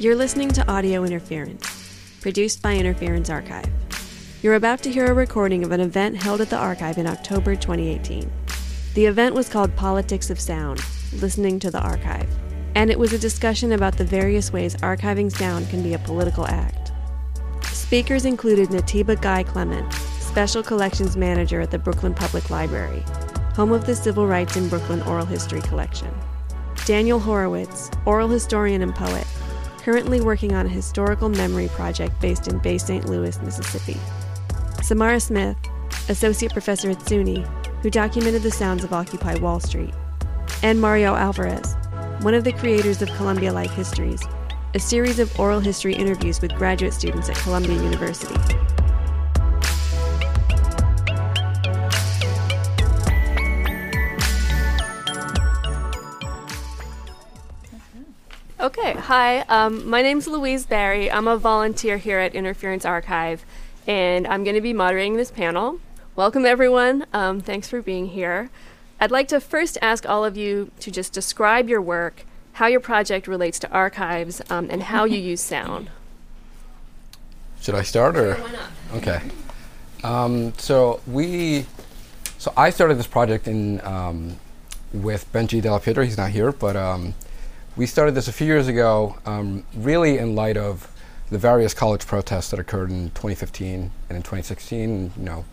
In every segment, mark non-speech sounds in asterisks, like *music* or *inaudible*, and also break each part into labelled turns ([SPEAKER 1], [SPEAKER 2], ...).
[SPEAKER 1] You're listening to Audio Interference, produced by Interference Archive. You're about to hear a recording of an event held at the archive in October 2018. The event was called Politics of Sound Listening to the Archive, and it was a discussion about the various ways archiving sound can be a political act. Speakers included Natiba Guy Clement, Special Collections Manager at the Brooklyn Public Library, home of the Civil Rights in Brooklyn Oral History Collection. Daniel Horowitz, oral historian and poet, currently working on a historical memory project based in Bay St. Louis, Mississippi. Samara Smith, associate professor at SUNY, who documented the sounds of Occupy Wall Street. And Mario Alvarez, one of the creators of Columbia Life Histories, a series of oral history interviews with graduate students at Columbia University. Okay, hi. Um, my name's Louise Barry. I'm a volunteer here at Interference Archive, and I'm going to be moderating this panel. Welcome, everyone. Um, thanks for being here. I'd like to first ask all of you to just describe your work, how your project relates to archives, um, and how you use sound.
[SPEAKER 2] Should I start or?
[SPEAKER 1] Sure, why not?
[SPEAKER 2] Okay. Um, so we, so I started this project in um, with Benji de la Piedra. He's not here, but um, we started this a few years ago, um, really in light of the various college protests that occurred in 2015 and in 2016. You know,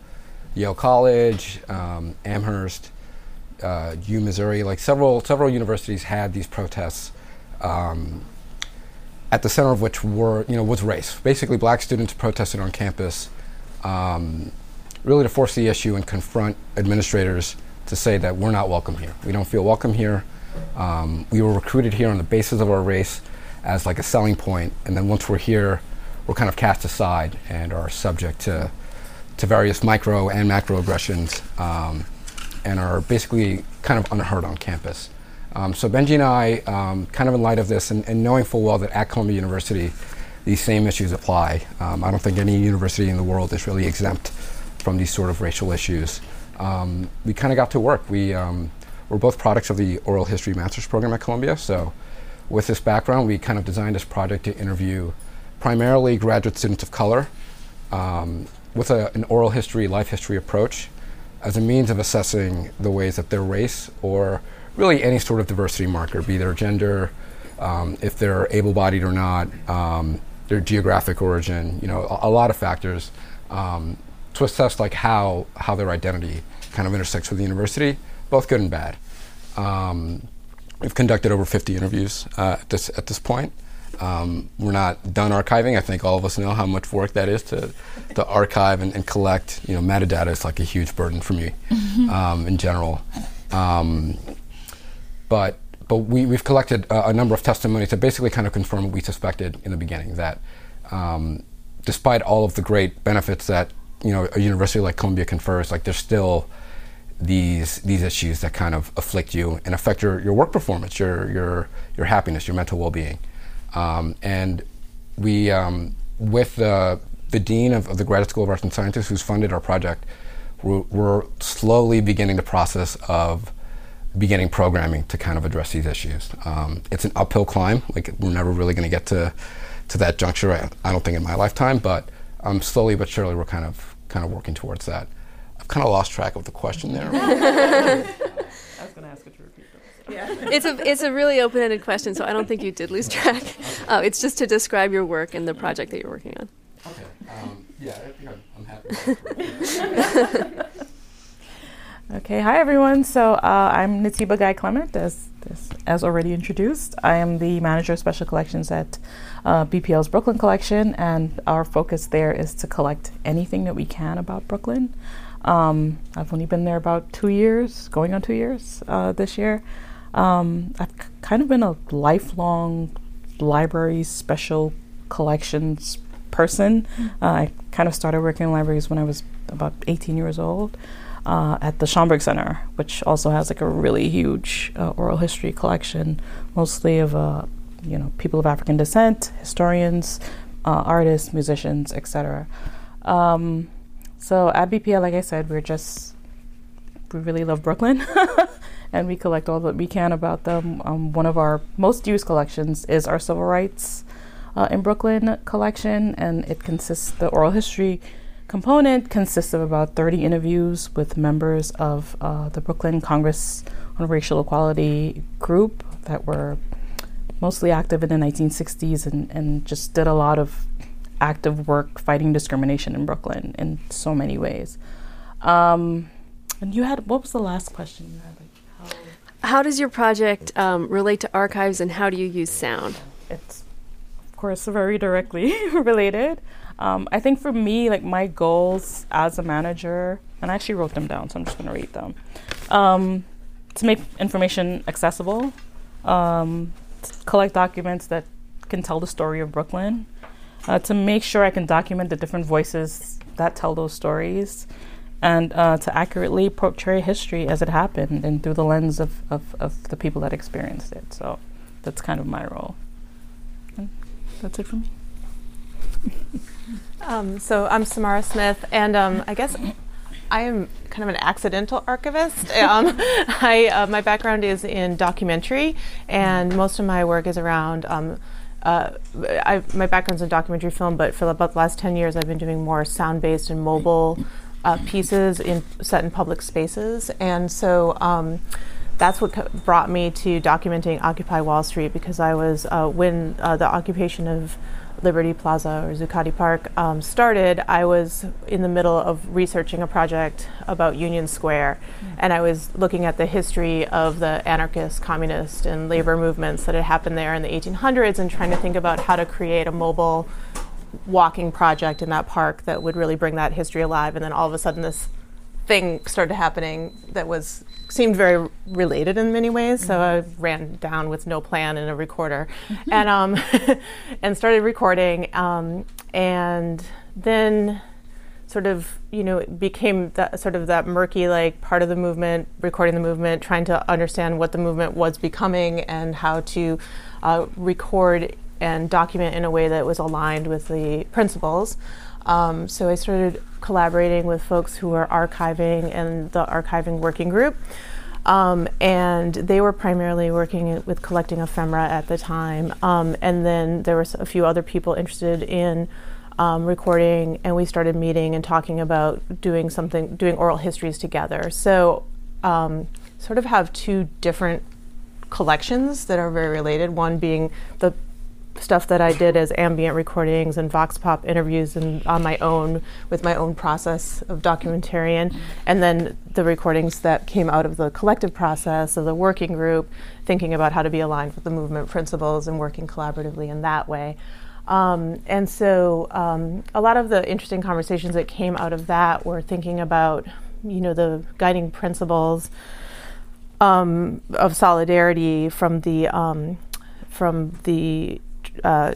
[SPEAKER 2] Yale College, um, Amherst, uh, U Missouri, like several several universities had these protests. Um, at the center of which were, you know, was race. Basically, black students protested on campus, um, really to force the issue and confront administrators to say that we're not welcome here. We don't feel welcome here. Um, we were recruited here on the basis of our race as like a selling point, and then once we're here, we're kind of cast aside and are subject to to various micro and macro aggressions, um, and are basically kind of unheard on campus. Um, so Benji and I, um, kind of in light of this, and, and, knowing full well that at Columbia University, these same issues apply. Um, I don't think any university in the world is really exempt from these sort of racial issues. Um, we kind of got to work. We um, we're both products of the oral history master's program at Columbia. So, with this background, we kind of designed this project to interview primarily graduate students of color um, with a, an oral history, life history approach as a means of assessing the ways that their race or really any sort of diversity marker, be their gender, um, if they're able-bodied or not, um, their geographic origin, you know, a, a lot of factors um, to assess like how how their identity kind of intersects with the university, both good and bad. Um, we've conducted over 50 interviews uh, at this at this point. Um, we're not done archiving. I think all of us know how much work that is to, to archive and, and collect. You know, metadata is like a huge burden for me um, in general. Um, but but we, we've collected a, a, number of testimonies that basically kind of confirm what we suspected in the beginning that um, despite all of the great benefits that you know a university like Columbia confers, like there's still these these issues that kind of afflict you and affect your, your work performance, your your your happiness, your mental well-being, um, and we um, with the the dean of, of, the Graduate School of Arts and Sciences, who's funded our project, we're, we're slowly beginning the process of beginning programming to kind of address these issues. Um, it's an uphill climb. Like we're never really going to get to to that juncture. I, I, don't think in my lifetime, but um, slowly but surely we're kind of kind of working towards that. I've kind of lost track of the question there. *laughs*
[SPEAKER 3] I was going to ask it to repeat.
[SPEAKER 1] Yeah. it's a it's a really open-ended question, so I don't think you did lose track. Uh, it's just to describe your work and the project that you're working on.
[SPEAKER 2] Okay. Um, yeah, I think I'm, I'm happy. *laughs*
[SPEAKER 3] Okay, hi everyone. So uh, I'm Natiba Guy Clement, as, as, as already introduced. I am the manager of special collections at uh, BPL's Brooklyn Collection, and our focus there is to collect anything that we can about Brooklyn. Um, I've only been there about two years, going on two years uh, this year. Um, I've c- kind of been a lifelong library special collections person. Uh, I kind of started working in libraries when I was about 18 years old uh, at the Schomburg Center, which also has like a really huge uh, oral history collection, mostly of uh, you know people of African descent, historians, uh, artists, musicians, etc. Um, so at BPL, like I said, we're just we really love Brooklyn, *laughs* and we collect all that we can about them. Um, one of our most used collections is our civil rights uh, in Brooklyn collection, and it consists the oral history component consists of about 30 interviews with members of uh, the Brooklyn Congress on Racial Equality group that were mostly active in the 1960s and, and just did a lot of active work fighting discrimination in Brooklyn in so many ways. Um, and you had, what was the last question you had?
[SPEAKER 1] Like how, how, does your project um, relate to archives and how do you use sound?
[SPEAKER 3] It's, of course, very directly *laughs* related. Um, I think for me, like my goals as a manager, and I actually wrote them down, so I'm just going to read them. Um, to make information accessible, um, collect documents that can tell the story of Brooklyn, uh, to make sure I can document the different voices that tell those stories, and uh, to accurately portray history as it happened and through the lens of, of, of the people that experienced it. So that's kind of my role. And that's it for me. *laughs*
[SPEAKER 4] Um, so I'm Samara Smith, and um, I guess I am kind of an accidental archivist. *laughs* um, I, uh, my background is in documentary, and most of my work is around. Um, uh, I, my background's in documentary film, but for about the last ten years, I've been doing more sound-based and mobile uh, pieces in set in public spaces, and so um, that's what co- brought me to documenting Occupy Wall Street because I was uh, when uh, the occupation of Liberty Plaza or Zuccotti Park um, started, I was in the middle of researching a project about Union Square, mm-hmm. and I was looking at the history of the anarchist, communist, and labor movements that had happened there in the 1800s, and trying to think about how to create a mobile walking project in that park that would really bring that history alive. And then all of a sudden, this thing started happening that was seemed very related in many ways. Mm-hmm. So I ran down with no plan and a recorder, mm-hmm. and um, *laughs* and started recording, um, and then sort of you know it became that sort of that murky like part of the movement, recording the movement, trying to understand what the movement was becoming and how to uh, record and document in a way that was aligned with the principles. Um, so I started collaborating with folks who were archiving and the archiving working group. Um, and they were primarily working with collecting ephemera at the time. Um, and then there was a few other people interested in um, recording, and we started meeting and talking about doing something, doing oral histories together. So, um, sort of have two different collections that are very related. One being the stuff that I did as ambient recordings and vox pop interviews and on my own with my own process of documentarian. And then the recordings that came out of the collective process of the working group thinking about how to be aligned with the movement principles and working collaboratively in that way. Um, and so um, a lot of the interesting conversations that came out of that were thinking about you know the guiding principles um, of solidarity from the um, from the uh,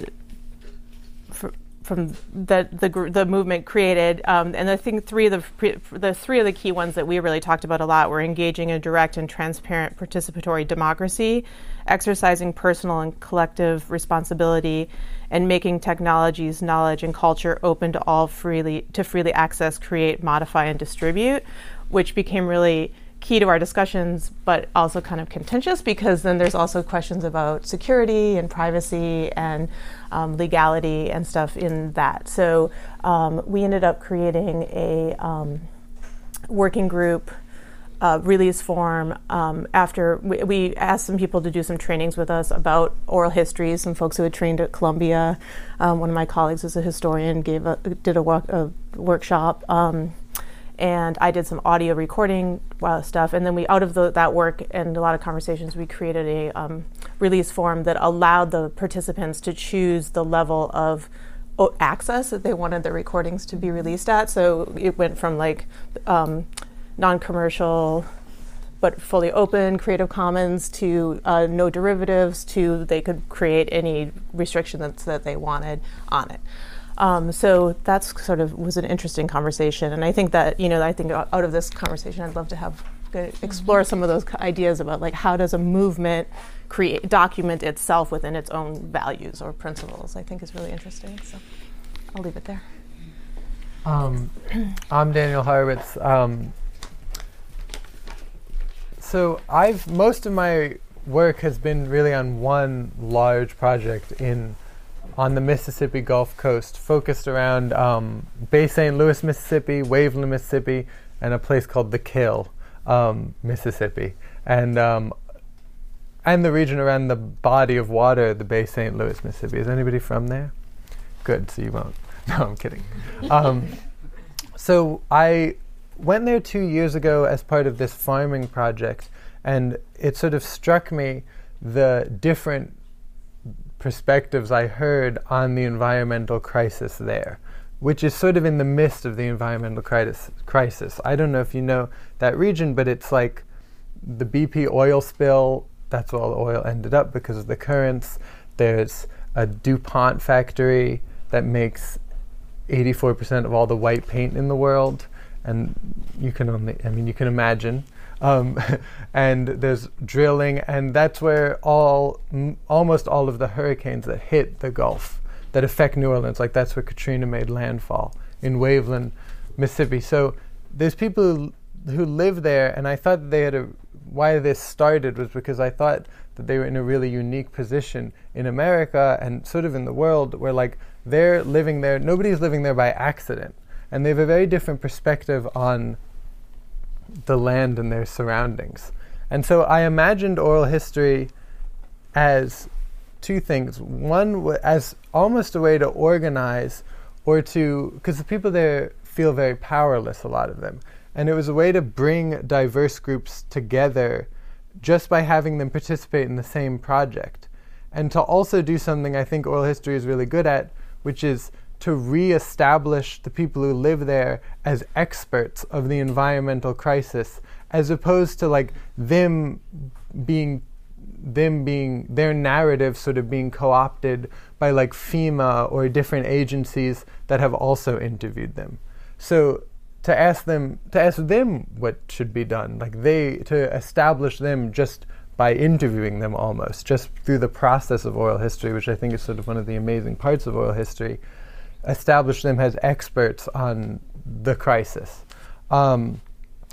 [SPEAKER 4] from that the the movement created. Um, and I think three of the the three of the key ones that we really talked about a lot were engaging in direct and transparent participatory democracy, exercising personal and collective responsibility, and making technologies, knowledge, and culture open to all freely to freely access, create, modify, and distribute, which became really key to our discussions, but also kind of contentious because then there's also questions about security and privacy and um, legality and stuff in that. So um, we ended up creating a um, working group. Uh, release form um, after we, we, asked some people to do some trainings with us about oral histories. Some folks who had trained at Columbia. Um, one of my colleagues is a historian, gave a, did a, a workshop um, and I did some audio recording uh, stuff. And then we, out of the, that work and a lot of conversations, we created a um, release form that allowed the participants to choose the level of access that they wanted the recordings to be released at. So it went from like um, non-commercial but fully open, Creative Commons to uh, no derivatives to they could create any restriction that they wanted on it. Um, so that's sort of was an interesting conversation, and I think that you know I think out of this conversation, I'd love to have explore some of those ideas about like how does a movement create document itself within its own values or principles. I think is really interesting. So I'll leave it there.
[SPEAKER 5] Um, I'm Daniel Horowitz. Um, so I've most of my work has been really on one large project in on the Mississippi Gulf Coast, focused around um, Bay St. Louis, Mississippi, Waveland, Mississippi, and a place called The Kiln, um, Mississippi, and um, and the region around the body of water, the Bay St. Louis, Mississippi. Is anybody from there? Good, so you won't. *laughs* No, I'm kidding. Um, so I went there two years ago as part of this farming project, and it sort of struck me the different perspectives I heard on the environmental crisis there, which is sort of in the midst of the environmental crisis. I don't know if you know that region, but it's like the BP oil spill. That's where all the oil ended up because of the currents. There's a DuPont factory that makes 84% of all the white paint in the world. And you can only, I mean, you can imagine um, *laughs* and there's drilling, and that's where all m- almost all of the hurricanes that hit the Gulf that affect New Orleans, like that's where Katrina made landfall in Waveland, Mississippi. So there's people who, who live there, and I thought they had a why this started was because I thought that they were in a really unique position in America and sort of in the world where like they're living there, nobody's living there by accident, and they have a very different perspective on the land and their surroundings. And so I imagined oral history as two things. One, as almost a way to organize or to, because the people there feel very powerless, a lot of them. And it was a way to bring diverse groups together just by having them participate in the same project. And to also do something I think oral history is really good at, which is to reestablish the people who live there as experts of the environmental crisis, as opposed to like them being them being their narrative sort of being co-opted by like FEMA or different agencies that have also interviewed them. So to ask them to ask them what should be done, like they to establish them just by interviewing them almost, just through the process of oral history, which I think is sort of one of the amazing parts of oral history, establish them as experts on the crisis. Um,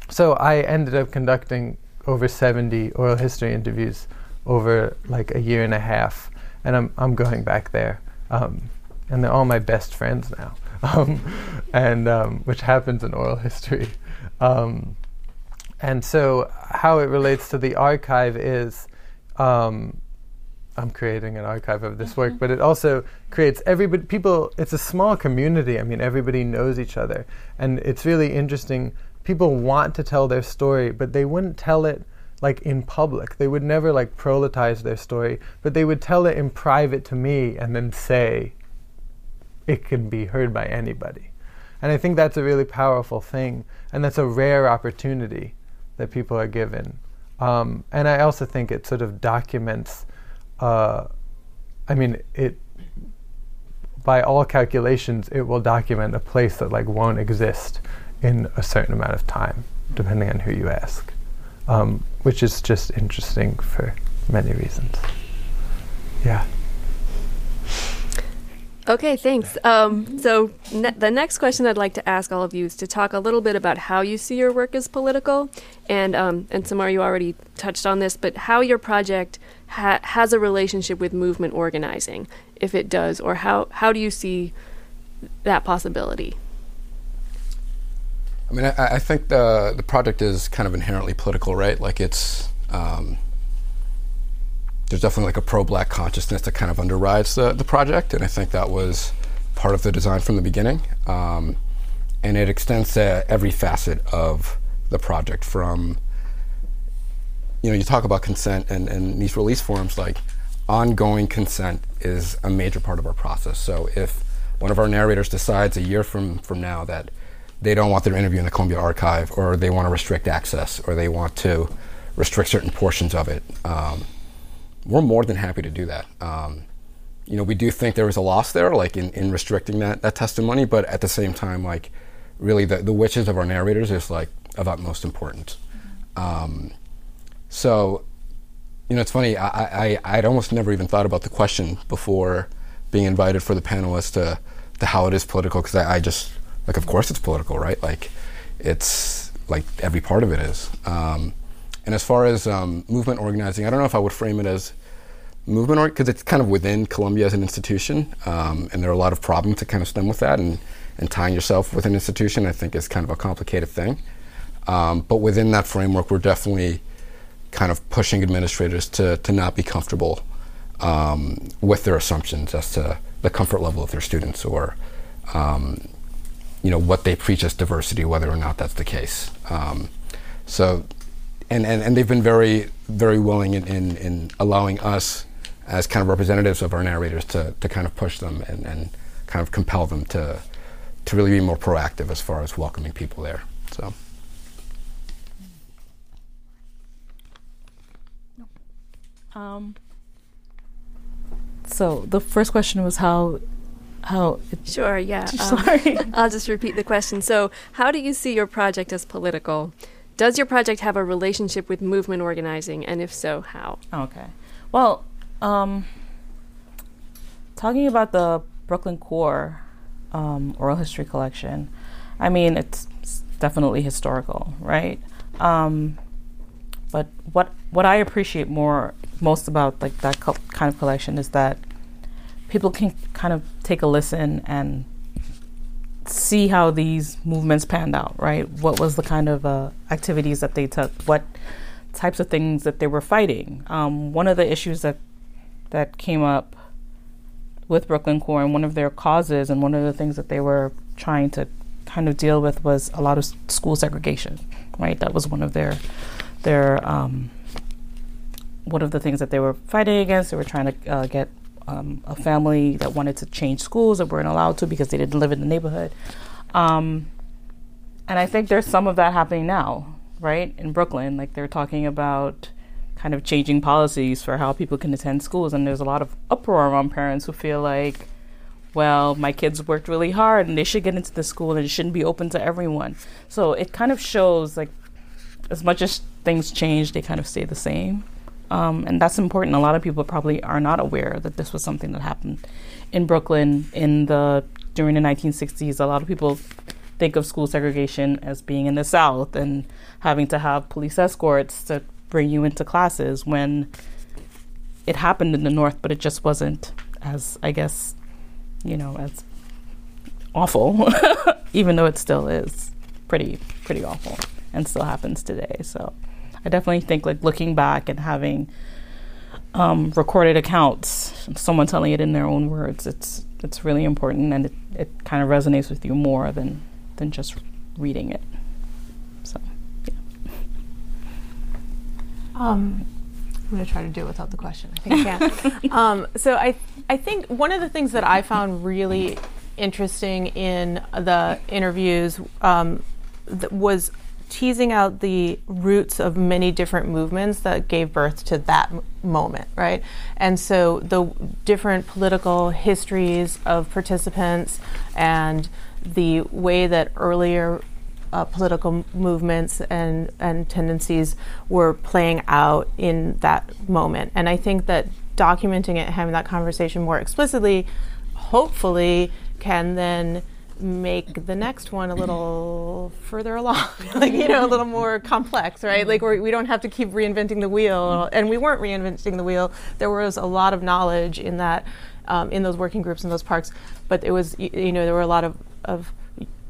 [SPEAKER 5] so I ended up conducting over 70 oral history interviews over like a year and a half, and I'm I'm going back there, um, and they're all my best friends now, *laughs* um, and um, which happens in oral history. Um, and so, how it relates to the archive is um, I'm creating an archive of this work, but it also creates everybody people it's a small community. I mean everybody knows each other. And it's really interesting. People want to tell their story, but they wouldn't tell it like in public. They would never like proletize their story, but they would tell it in private to me and then say it can be heard by anybody. And I think that's a really powerful thing, and that's a rare opportunity that people are given. Um, and I also think it sort of documents uh, I mean, it by all calculations, it will document a place that like won't exist in a certain amount of time, depending on who you ask, um, which is just interesting for many reasons. Yeah.
[SPEAKER 1] Okay, thanks. Um, so ne- the next question I'd like to ask all of you is to talk a little bit about how you see your work as political, and um, and Samar, you already touched on this, but how your project ha- has a relationship with movement organizing, if it does, or how how do you see that possibility?
[SPEAKER 2] I mean, I, I think the the project is kind of inherently political, right? Like it's um, there's definitely like a pro-black consciousness that kind of underrides the, the project, and I think that was part of the design from the beginning. Um, and it extends to every facet of the project from you know you talk about consent and, and these release forms like ongoing consent is a major part of our process so if one of our narrators decides a year from from now that they don't want their interview in the Columbia archive or they want to restrict access or they want to restrict certain portions of it um, we're more than happy to do that. Um, you know, we do think there was a loss there, like in, in restricting that, that testimony, but at the same time, like really the, the wishes of our narrators is like of utmost importance. Um, so, you know, it's funny, I, I, I'd almost never even thought about the question before being invited for the panelists to, to how it is political, because I, I just, like, of course it's political, right? Like, it's like every part of it is. Um, and as far as um, movement organizing, I don't know if I would frame it as movement or because it's kind of within Columbia as an institution, um, and there are a lot of problems that kind of stem with that, and and tying yourself with an institution, I think, is kind of a complicated thing. Um, but within that framework, we're definitely kind of pushing administrators to to not be comfortable um, with their assumptions as to the comfort level of their students or um, you know what they preach as diversity, whether or not that's the case. Um, so, and, and, and they've been very very willing in, in, in, allowing us as kind of representatives of our narrators to, to kind of push them and, and kind of compel them to to really be more proactive as far as welcoming people there. So.
[SPEAKER 3] Um, so the first question was how how
[SPEAKER 1] sure yeah *laughs*
[SPEAKER 3] um, sorry.
[SPEAKER 1] I'll just repeat the question. So how do you see your project as political? Does your project have a relationship with movement organizing? And if so how?
[SPEAKER 3] Okay. Well um, talking about the Brooklyn CORE um, oral history collection i mean it's, it's definitely historical right? Um, but what what i appreciate more most about like that co- kind of collection is that people can kind of take a listen and see how these movements panned out, right? What was the kind of uh, activities that they took? What types of things that they were fighting? Um, one of the issues that that came up with Brooklyn CORE and one of their causes and one of the things that they were trying to kind of deal with was a lot of school segregation, right? That was one of their their um, one of the things that they were fighting against. They were trying to uh, get um, a family that wanted to change schools that weren't allowed to because they didn't live in the neighborhood. Um, and I think there's some of that happening now, right, in Brooklyn. Like they're talking about kind of changing policies for how people can attend schools. And there's a lot of uproar among parents who feel like, well, my kids worked really hard and they should get into the school and it shouldn't be open to everyone. So it kind of shows like as much as things change, they kind of stay the same. Um, and that's important. A lot of people probably are not aware that this was something that happened in Brooklyn in the during the 1960s. A lot of people think of school segregation as being in the South and having to have police escorts to bring you into classes when it happened in the North, but it just wasn't as I guess you know as awful, *laughs* even though it still is pretty pretty awful and still happens today. So. I definitely think like looking back and having um, recorded accounts, someone telling it in their own words, it's it's really important and it, it kind of resonates with you more than than just reading it. So, yeah.
[SPEAKER 4] Um, I'm going to try to do it without the question. I think I can. *laughs* um, so I I think one of the things that I found really interesting in the interviews um, th- was teasing out the roots of many different movements that gave birth to that m- moment, right? And so the different political histories of participants and the way that earlier uh, political movements and, and tendencies were playing out in that moment. And I think that documenting it, having that conversation more explicitly, hopefully can then make the next one a little further along, *laughs* like you know, a little more complex, right? Like we're, we do not have to keep reinventing the wheel, and we weren't reinventing the wheel. There was a lot of knowledge in that, um, in those working groups in those parks, but it was you know there were a lot of of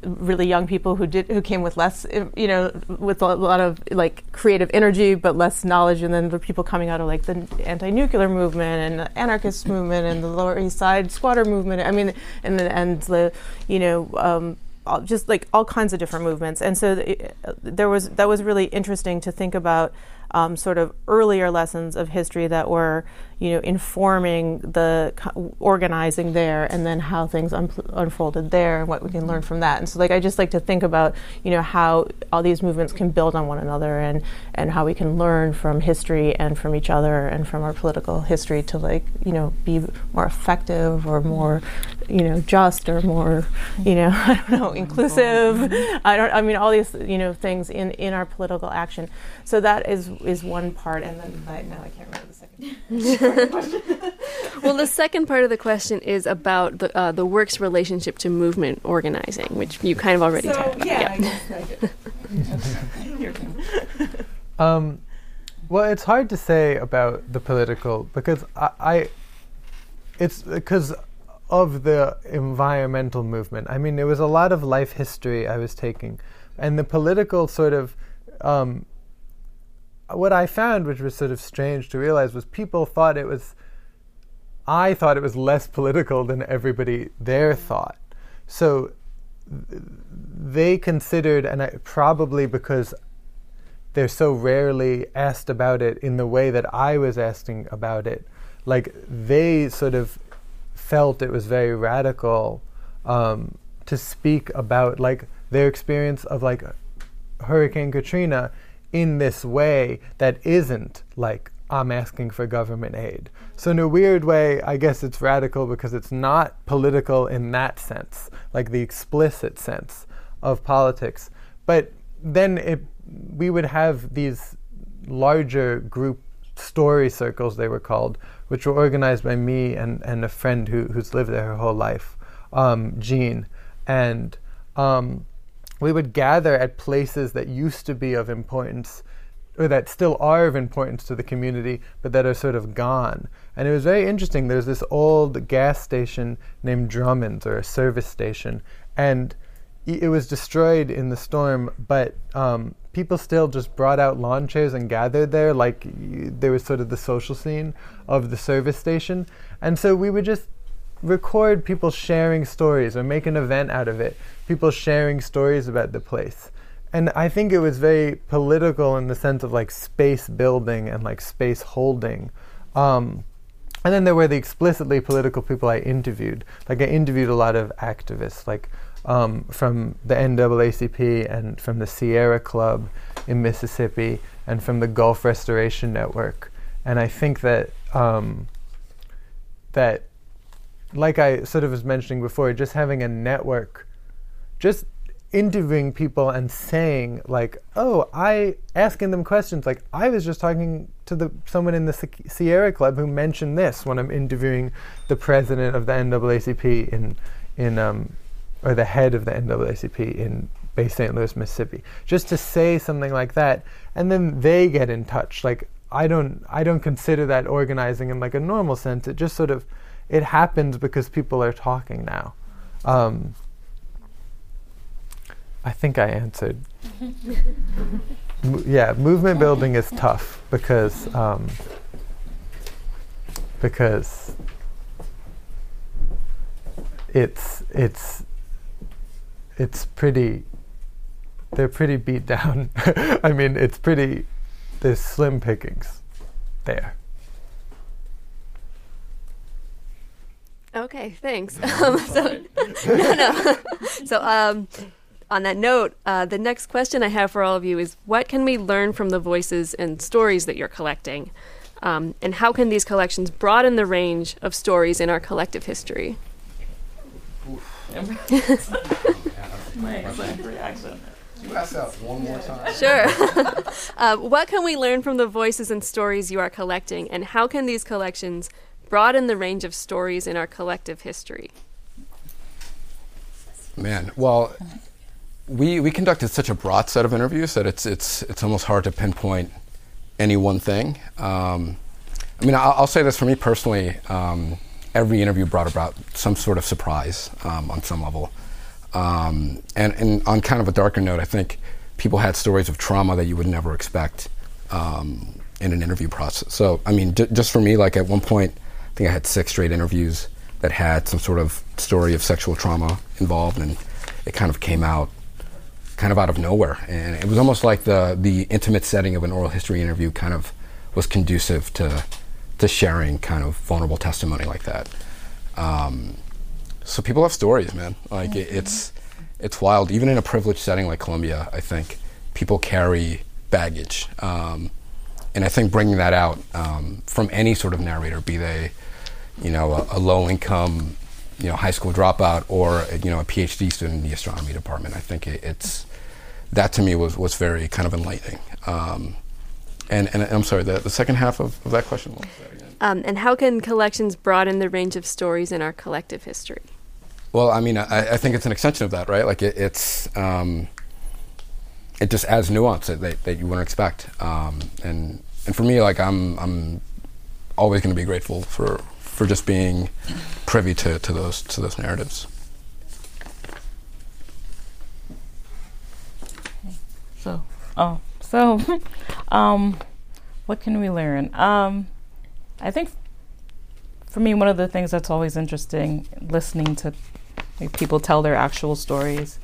[SPEAKER 4] really young people who did who came with less you know with a lot of like creative energy but less knowledge and then the people coming out of like the anti-nuclear movement and the anarchist movement and the lower east side squatter movement. I mean and and the you know um, just like all kinds of different movements. And so it, there was that was really interesting to think about um, sort of earlier lessons of history that were you know, informing the organizing there and then how things un- unfolded there and what we can learn from that. And so, like, I just like to think about, you know, how all these movements can build on one another and, and how we can learn from history and from each other and from our political history to, like, you know, be more effective or more, you know, just or more, you know, *laughs* I don't know, inclusive. I don't, I mean, all these, you know, things in, in our political action. So that is, is one part. And then, I, now I can't remember the second. *laughs* *laughs*
[SPEAKER 1] well, the second part of the question is about the uh, the work's relationship to movement organizing, which you kind of already so, talked about.
[SPEAKER 4] Yeah.
[SPEAKER 5] yeah. *laughs* *laughs* um, Well, it's hard to say about the political because I, I it's because of the environmental movement. I mean, there was a lot of life history I was taking, and the political sort of. Um, what I found, which was sort of strange to realize, was people thought it was. I thought it was less *laughs* political than everybody there thought. So they considered, and I, probably because they're so rarely asked about it in the way that I was asking about it, like they sort of felt it was very radical um, to speak about like their experience of like Hurricane Katrina in this way that isn't like I'm asking for government aid. So, in a weird way, I guess it's radical because it's not political in that sense, like the explicit sense of politics. But then it, we would have these larger group story circles, they were called, which were organized by me and, and a friend who, who's lived there her whole life, um, Jean. And um, we would gather at places that used to be of importance or that still are of importance to the community, but that are sort of gone. And it was very interesting. There's this old gas station named Drummond's, or a service station, and it was destroyed in the storm, but um, people still just brought out lawn chairs and gathered there, like there was sort of the social scene of the service station. And so we would just record people sharing stories or make an event out of it, people sharing stories about the place and I think it was very political in the sense of like space building and like space holding. Um, and then there were the explicitly political people I interviewed. Like I interviewed a lot of activists, like um, from the NAACP and from the Sierra Club in Mississippi and from the Gulf Restoration Network. And I think that um, that, like I sort of was mentioning before, just having a network, just interviewing people and saying like, "Oh, I asking them questions like I was just talking to the someone in the Sierra Club who mentioned this when I'm interviewing the president of the NAACP in in um, or the head of the NAACP in Bay St. Louis, Mississippi, just to say something like that, and then they get in touch. Like I don't I don't consider that organizing in like a normal sense. It just sort of it happens because people are talking now. Um, I think I answered. Mo- yeah, movement building is tough because um, because it's it's it's pretty they're pretty beat down. *laughs* I mean, it's pretty there's slim pickings there.
[SPEAKER 1] Okay, thanks. Um, so, *laughs* no, no. so, um, on that note, uh, the next question I have for all of you is what can we learn from the voices and stories that you're collecting? Um, and how can these collections broaden the range of stories in our collective history?
[SPEAKER 3] My exact reaction.
[SPEAKER 2] You ask that one more time.
[SPEAKER 1] Sure. *laughs* uh, what can we learn from the voices and stories you are collecting, and how can these collections broaden the range of stories in our collective history?
[SPEAKER 2] Man, well, we we conducted such a broad set of interviews that it's it's it's almost hard to pinpoint any one thing. Um, I mean, I'll, I'll, say this for me personally. Um, every interview brought about some sort of surprise um, on some level, um, and and on kind of a darker note, I think people had stories of trauma that you would never expect um, in an interview process. So, I mean, just for me, like at one point, think I had six straight interviews that had some sort of story of sexual trauma involved, and it kind of came out kind of out of nowhere. And it was almost like the the intimate setting of an oral history interview kind of was conducive to to sharing kind of vulnerable testimony like that. Um, so people have stories, man. Like mm-hmm. it, it's it's wild. Even in a privileged setting like Columbia, I think people carry baggage, um, and I think bringing that out um, from any sort of narrator, be they, you know, a, a low income you know high school dropout or you know a PhD student in the astronomy department. I think it, it's that to me was, was very kind of enlightening. Um, and, and I'm sorry, the, the second half of, of that question was
[SPEAKER 1] um, and how can collections broaden the range of stories in our collective history?
[SPEAKER 2] Well, I mean, I, I think it's an extension of that, right? Like it, it's, um, it just adds nuance that, that, that you wouldn't expect. Um, and and for me, like I'm I'm always going to be grateful for for just being privy to, to those to those narratives.
[SPEAKER 3] So, oh, so, *laughs* um, what can we learn? Um, I think for me, one of the things that's always interesting listening to like, people tell their actual stories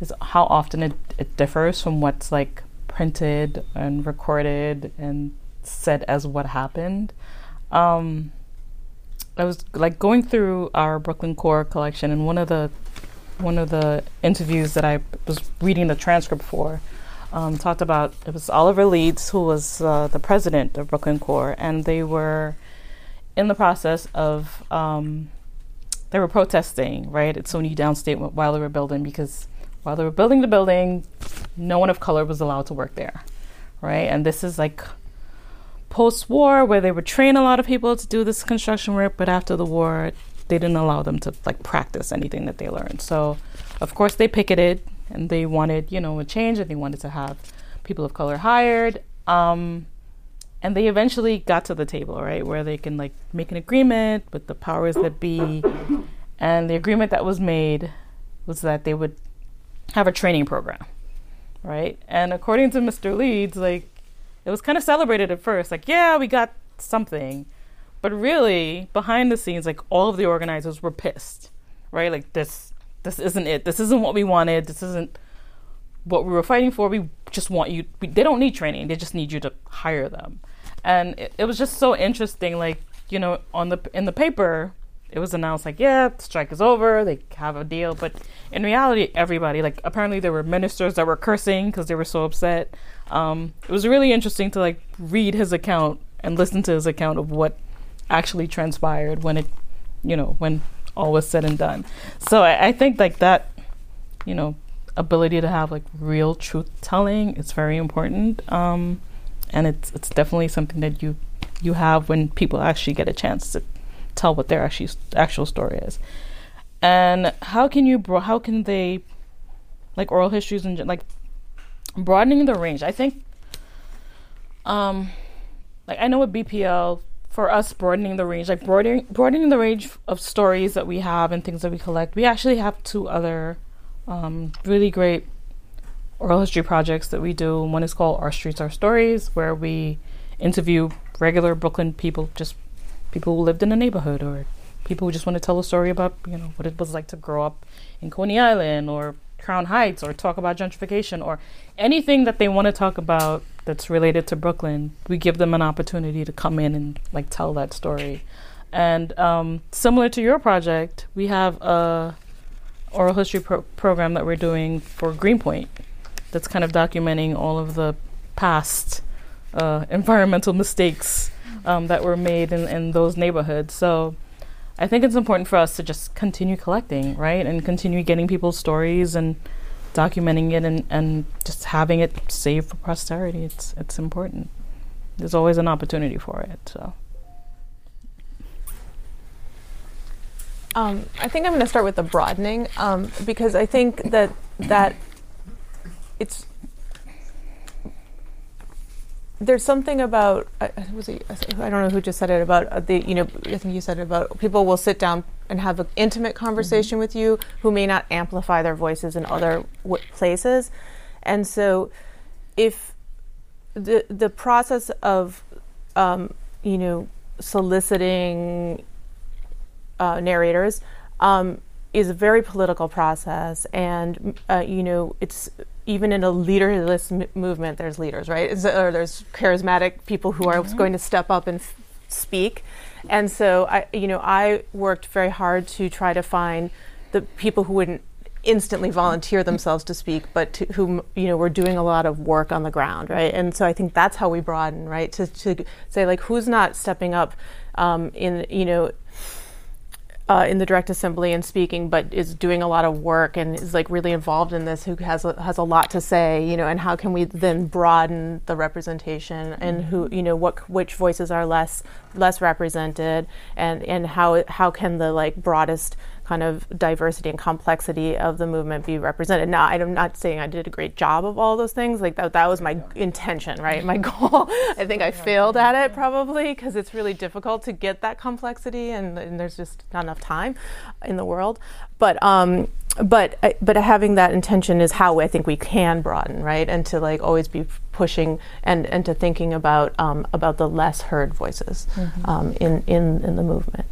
[SPEAKER 3] is how often it, it differs from what's like printed and recorded and said as what happened. Um, I was like going through our Brooklyn CORE collection, and one of the one of the interviews that I was reading the transcript for um, talked about it was Oliver Leeds who was uh, the president of Brooklyn CORE, and they were in the process of um, they were protesting right at SUNY Downstate while they were building because while they were building the building, no one of color was allowed to work there, right? And this is like post war where they would train a lot of people to do this construction work, but after the war, they didn't allow them to like practice anything that they learned. So, of course, they picketed and they wanted, you know, a change and they wanted to have people of color hired. Um, and they eventually got to the table, right, where they can like make an agreement with the powers that be. And the agreement that was made was that they would have a training program, right? And according to Mr. Leeds, like it was kind of celebrated at first, like, yeah, we got something. But really, behind the scenes, like all of the organizers were pissed, right? Like this, this isn't it. This isn't what we wanted. This isn't what we were fighting for. We just want you. We, they don't need training. They just need you to hire them. And it, it was just so interesting. Like you know, on the in the paper, it was announced like, yeah, the strike is over. They have a deal. But in reality, everybody like apparently there were ministers that were cursing because they were so upset. Um, it was really interesting to like read his account and listen to his account of what actually transpired when it, you know, when all was said and done. So I, I think like that, you know, ability to have like real truth telling is very important. Um, and it's it's definitely something that you you have when people actually get a chance to tell what their actually actual story is. And how can you bro- how can they like oral histories and like broadening the range. I think um like I know with BPL for us broadening the range, like broadening broadening the range of stories that we have and things that we collect. We actually have two other um, really great oral history projects that we do. One is called Our Streets, Our Stories, where we interview regular Brooklyn people, just people who lived in the neighborhood or people who just want to tell a story about, you know, what it was like to grow up in Coney Island or Crown Heights or talk about gentrification or anything that they want to talk about that's related to Brooklyn, we give them an opportunity to come in and like tell that story. And um, similar to your project, we have a oral history pro- program that we're doing for Greenpoint that's kind of documenting all of the past uh, environmental mistakes um, that were made in, in those neighborhoods. So I think it's important for us to just continue collecting, right? And continue getting people's stories and documenting it and, and just having it saved for posterity. It's it's important. There's always an opportunity for it. So.
[SPEAKER 4] Um, I think I'm going to start with the broadening um, because I think that that it's there's something about uh, was it, I don't know who just said it about uh, the you know I think you said it about people will sit down and have an intimate conversation mm-hmm. with you who may not amplify their voices in other w- places, and so if the the process of um, you know soliciting uh, narrators um, is a very political process, and uh, you know it's even in a leaderless m- movement, there's leaders, right? or there's charismatic people who are mm-hmm. going to step up and f- speak. And so, I, you know, I worked very hard to try to find the people who wouldn't instantly volunteer themselves to speak, but to, whom you know were doing a lot of work on the ground, right? And so I think that's how we broaden, right? To, to say like who's not stepping up um, in you know uh, in the direct assembly and speaking, but is doing a lot of work and is like really involved in this, who has a, has a lot to say, you know, and how can we then broaden the representation and who, you know, what which voices are less less represented and and how how can the like broadest kind of diversity and complexity of the movement be represented. Now, I'm not saying I did a great job of all those things. Like that, that was my intention, right? My *laughs* goal. I think I failed at it probably because it's really difficult to get that complexity, and, and, there's just not enough time in the world. But um, but uh, but having that intention is how I think we can broaden, right? And to like always be pushing and and to thinking about um, about the less heard voices mm-hmm. um, in in in the movement.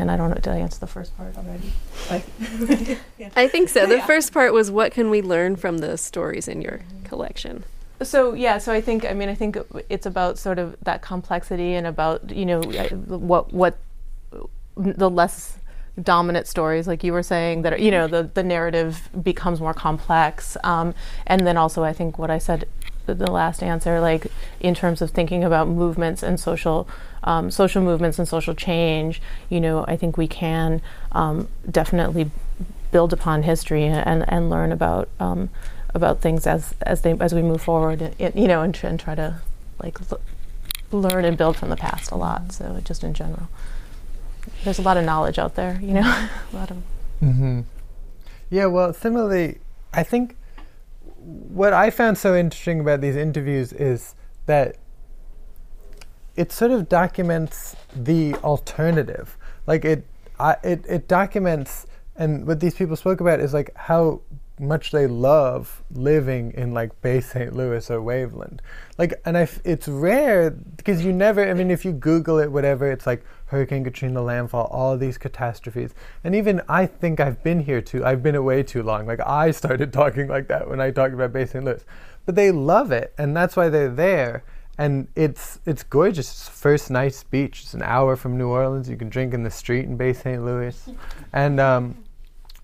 [SPEAKER 4] And I don't know, did I answer the first part already? *laughs*
[SPEAKER 1] I think so. The yeah. first part was what can we learn from the stories in your collection?
[SPEAKER 4] So yeah, so I think I mean I think it's about sort of that complexity and about you know what what the less dominant stories like you were saying that are, you know the the narrative becomes more complex um, and then also I think what I said the last answer, like in terms of thinking about movements and social um, social movements and social change, you know, I think we can um, definitely build upon history and, and learn about um, about things as as they as we move forward, And you know, and, and try to like l- learn and build from the past a lot. So just in general, there's a lot of knowledge out there, you know, *laughs* a lot of.
[SPEAKER 5] Mm-hmm. Yeah. Well, similarly, I think what I found so interesting about these interviews is that it sort of documents the alternative. Like it, I, it, it documents, and what these people spoke about is like how much they love living in like Bay St. Louis or Waveland. Like, and I f- it's rare because you never, I mean, if you Google it, whatever, it's like Hurricane Katrina landfall, all these catastrophes. And even I think I've been here too, I've been away too long. Like, I started *laughs* talking like that when I talked about Bay St. Louis. But they love it, and that's why they're there. And it's it's gorgeous. It's first night's beach. It's an hour from New Orleans. You can drink in the street in Bay St. Louis, and um,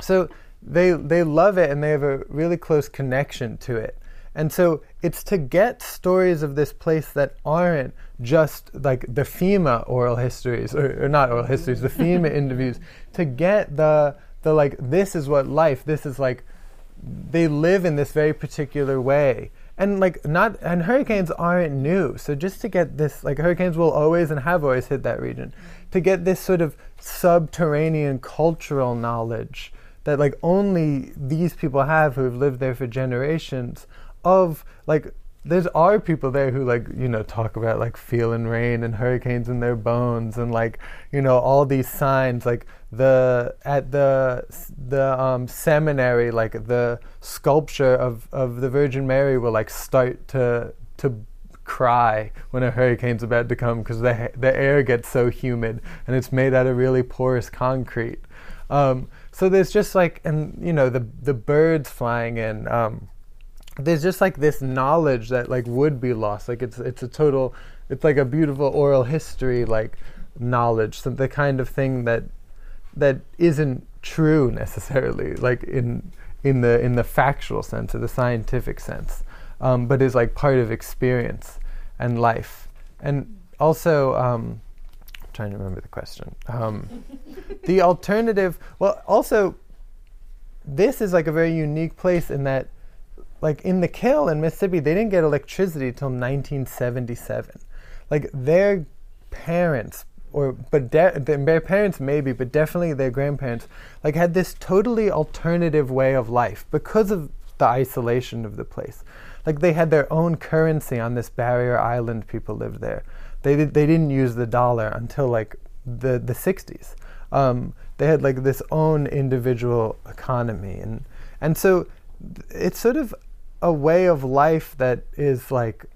[SPEAKER 5] so they they love it and they have a really close connection to it. And so it's to get stories of this place that aren't just like the FEMA oral histories, or, or not oral histories, the *laughs* FEMA interviews, to get the the like this is what life, this is like they live in this very particular way. And like not and hurricanes aren't new. So just to get this like hurricanes will always and have always hit that region. To get this sort of subterranean cultural knowledge that like only these people have who have lived there for generations of like there's are people there who like you know talk about like feeling rain and hurricanes in their bones and like you know all these signs like the at the the um, seminary like the sculpture of of the Virgin Mary will like start to to cry when a hurricane's about to come because the the air gets so humid and it's made out of really porous concrete. Um, so there's just like, and you know, the the birds flying in. Um, there's just like this knowledge that like would be lost. Like it's it's a total. It's like a beautiful oral history like knowledge. So the kind of thing that that isn't true necessarily, like in in the in the factual sense or the scientific sense, um, but is like part of experience and life. And also, um, trying to remember the question. Um, the alternative, well, also, this is like a very unique place in that, like in the Kiln in Mississippi, they didn't get electricity till 1977. Like their parents, or but de- their parents maybe, but definitely their grandparents, like had this totally alternative way of life because of the isolation of the place. Like they had their own currency on this barrier island. People lived there they they didn't use the dollar until like the the 60s. Um, they had like this own individual economy, and and so it's sort of a way of life that is like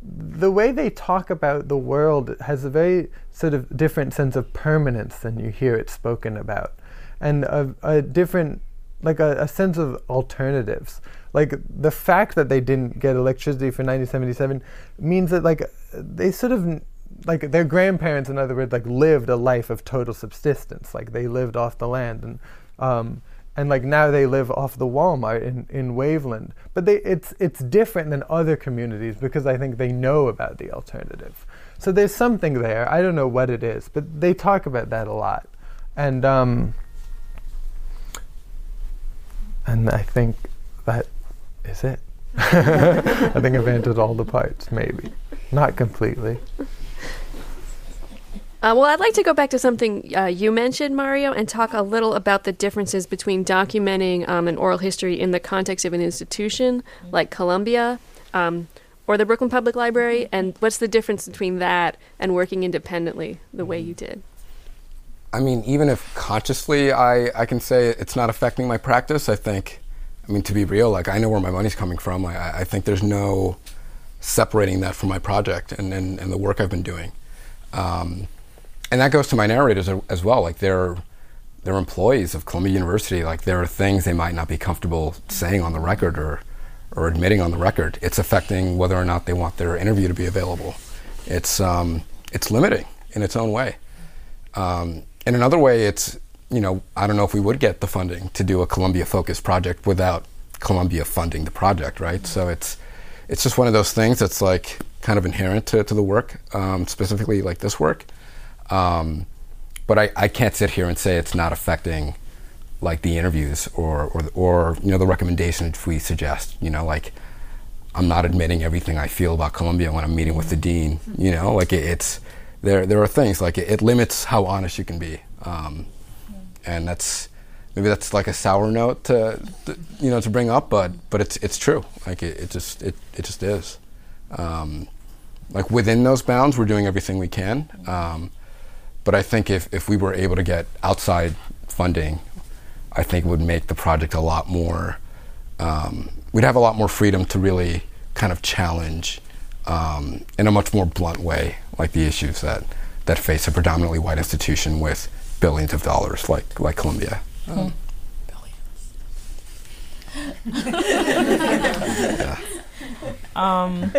[SPEAKER 5] the way they talk about the world has a very sort of different sense of permanence than you hear it spoken about, and a, a different like a, a sense of alternatives like the fact that they didn't get electricity for 1977 means that like they sort of like their grandparents in other words like lived a life of total subsistence like they lived off the land and um, and like now they live off the Walmart in, in Waveland. But they, it's it's different than other communities because I think they know about the alternative. So there's something there. I don't know what it is, but they talk about that a lot, and um, and I think that is it. *laughs* I think I've answered all the parts, maybe. Not completely.
[SPEAKER 1] Uh, well, I'd like to go back to something uh, you mentioned, Mario, and talk a little about the differences between documenting um, an oral history in the context of an institution like Columbia um, or the Brooklyn Public Library, and what's the difference between that and working independently the way you did?
[SPEAKER 2] I mean, even if consciously I, I can say it's not affecting my practice, I think, I mean, to be real, like I know where my money's coming from. I, I think there's no separating that from my project and, and, and the work I've been doing. Um, and that goes to my narrators as well. Like they're, they're employees of Columbia University. Like there are things they might not be comfortable saying on the record or, or admitting on the record. It's affecting whether or not they want their interview to be available. It's, um, it's limiting in its own way. Um, in another way, it's, you know, I don't know if we would get the funding to do a Columbia focused project without Columbia funding the project, right? Mm-hmm. So it's, it's just one of those things that's like kind of inherent to, to the work, um, specifically like this work. Um, but I, I can't sit here and say it's not affecting like the interviews or, or, or you know the recommendations we suggest. You know, like I'm not admitting everything I feel about Columbia when I'm meeting with the dean. You know, like it, it's there. There are things like it, it, limits how honest you can be, um, and that's maybe that's like a sour note to, to, you know to bring up, but but it's it's true. Like it, it just it, it just is. Um, like within those bounds, we're doing everything we can. Um, but I think if, if we were able to get outside funding, I think it would make the project a lot more, um, we'd have a lot more freedom to really kind of challenge um, in a much more blunt way, like the issues that, that face a predominantly white institution with billions of dollars like, like Columbia. Um, *laughs*
[SPEAKER 3] yeah. um,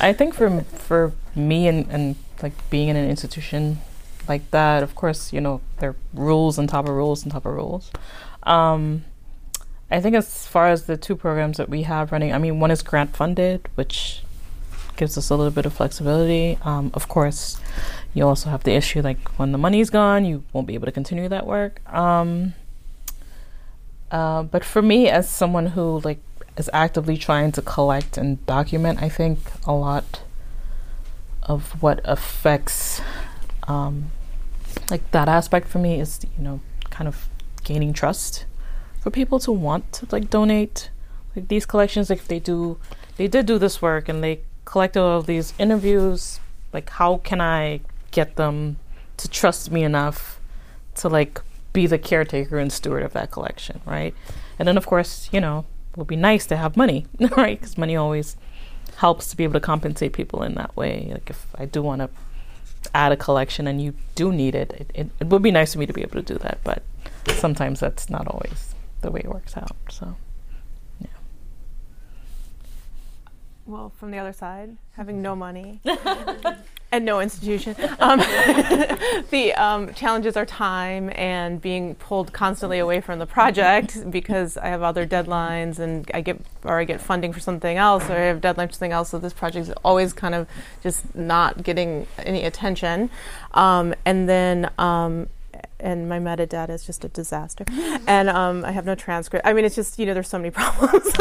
[SPEAKER 3] I think for for me and, and like being in an institution like that. Of course, you know, there are rules on top of rules on top of rules. Um, I think as far as the two programs that we have running, I mean, one is grant funded, which gives us a little bit of flexibility. Um, of course, you also have the issue like when the money's gone, you won't be able to continue that work. Um, uh, but for me, as someone who like is actively trying to collect and document, I think a lot of what affects um, like that aspect for me is you know kind of gaining trust for people to want to like donate like these collections like if they do they did do this work and they collected all of these interviews like how can i get them to trust me enough to like be the caretaker and steward of that collection right? And then of course you know it would be nice to have money *laughs* right? Because money always helps to be able to compensate people in that way. Like if i do want to add a collection and you do need it, it, it, it would be nice for me to be able to do that, but sometimes that's not always the way it works out. So, yeah.
[SPEAKER 4] Well, from the other side, having no money *laughs* and no institution. Um, *laughs* the um, challenges are time and being pulled constantly away from the project because I have other deadlines and I get or I get funding for something else or I have deadlines for something else. So this project is always kind of just not getting any attention. Um, and then um, and my metadata is just a disaster. *laughs* and um, I have no transcript. I mean, it's just you know, there's so many problems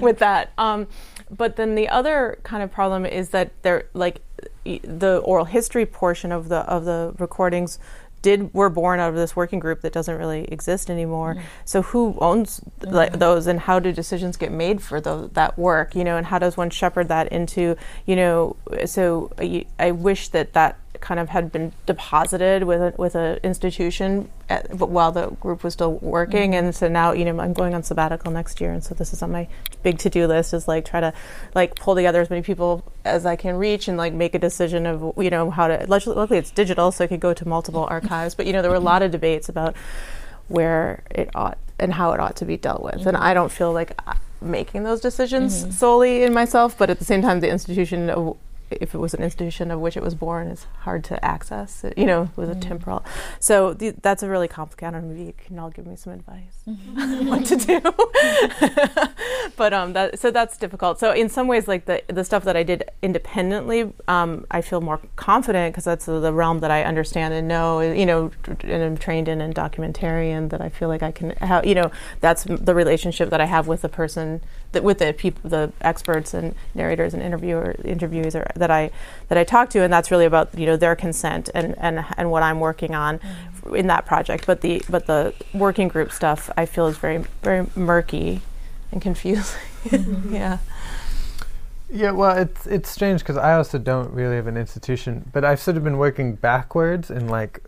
[SPEAKER 4] with that. Um, but then the other kind of problem is that they're like the oral history portion of the of the recordings did were born out of this working group that doesn't really exist anymore. Mm-hmm. So who owns mm-hmm. those, and how do decisions get made for the, that work? You know, and how does one shepherd that into you know? So I, I wish that that kind of had been deposited with a, with an institution at, while the group was still working mm-hmm. and so now you know I'm going on sabbatical next year and so this is on my big to-do list is like try to like pull together as many people as I can reach and like make a decision of you know how to luckily it's digital so I could go to multiple archives but you know there were a lot of debates about where it ought and how it ought to be dealt with mm-hmm. and I don't feel like uh, making those decisions mm-hmm. solely in myself but at the same time the institution if it was an institution of which it was born is hard to access you know with mm. a temporal. So th- that's a really complicated I don't know, maybe you can all give me some advice. Mm-hmm. *laughs* what to do. *laughs* But um that so that's difficult. So in some ways like the the stuff that I did independently um, I feel more confident because that's the, the, realm that I understand and know you know and I'm trained in and documentarian that I feel like I can have you know that's the relationship that I have with the person the, with the people, the experts and narrators and interviewer interviewees are, that I that I talk to, and that's really about you know their consent and and and what I'm working on mm-hmm. in that project. But the but the working group stuff I feel is very very murky and confusing. Mm-hmm. *laughs* yeah.
[SPEAKER 5] Yeah, well, it's it's strange because I also don't really have an institution, but I've sort of been working backwards in like,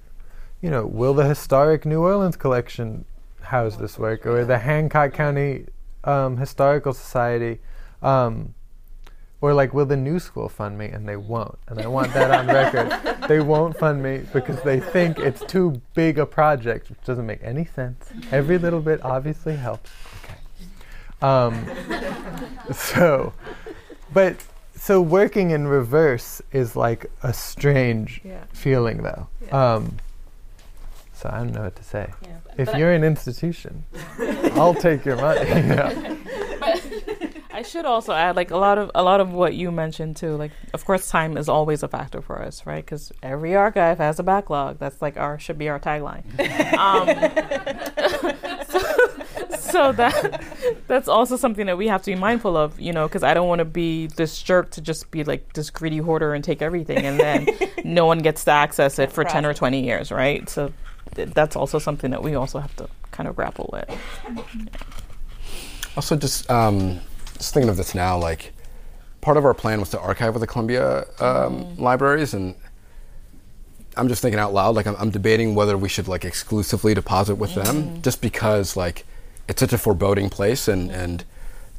[SPEAKER 5] you know, will the historic New Orleans collection house this work, or the Hancock County um, Historical Society, um, or like, will the New School fund me? And they won't, and I want that on record. *laughs* They won't fund me because they think it's too big a project, which doesn't make any sense. Every little bit obviously helps. Okay. Um, *laughs* so but so working in reverse is like a strange yeah. feeling, though. Yeah. Um, so I don't know what to say. Yeah, if you're an institution, *laughs* I'll take your money. *laughs*
[SPEAKER 3] I should also add, like a lot of a lot of what you mentioned too. Like, of course, time is always a factor for us, right? Because every archive has a backlog. That's like our should be our tagline. *laughs* um, so, so, that that's also something that we have to be mindful of, you know, because I don't want to be this jerk to just be like this greedy hoarder and take everything, and then no one gets to access it for ten or twenty years, right? So th- that's also something that we also have to kind of grapple with.
[SPEAKER 2] Also, just um, just thinking of this now, like part of our plan was to archive with the Columbia um, mm. libraries, and I'm just thinking out loud, like I'm, I'm, debating whether we should like exclusively deposit with mm. them, just because like it's such a foreboding place, and and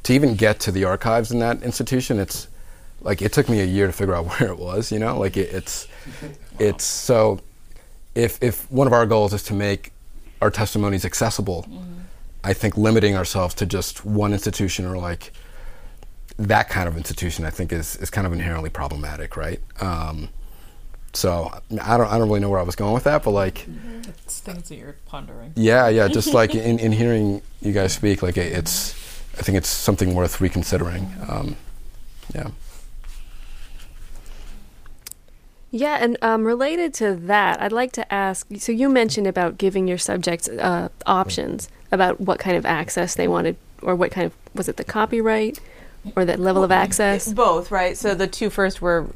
[SPEAKER 2] to even get to the archives in that institution, it's like it took me a year to figure out *laughs* where it was. You know, like it, it's it's so. If if one of our goals is to make our testimonies accessible, mm. I think limiting ourselves to just one institution or like that kind of institution, I think, is, is kind of inherently problematic, right? Um, so I don't I don't really know where I was going with that, but like
[SPEAKER 3] it's things that you're pondering.
[SPEAKER 2] Yeah, yeah. Just *laughs* like in, in hearing you guys speak, like it's I think it's something worth reconsidering. Um, yeah.
[SPEAKER 1] Yeah, and um, related to that, I'd like to ask. So you mentioned about giving your subjects uh, options about what kind of access they wanted, or what kind of was it the copyright or that level of access?
[SPEAKER 4] Both, right? So the two first were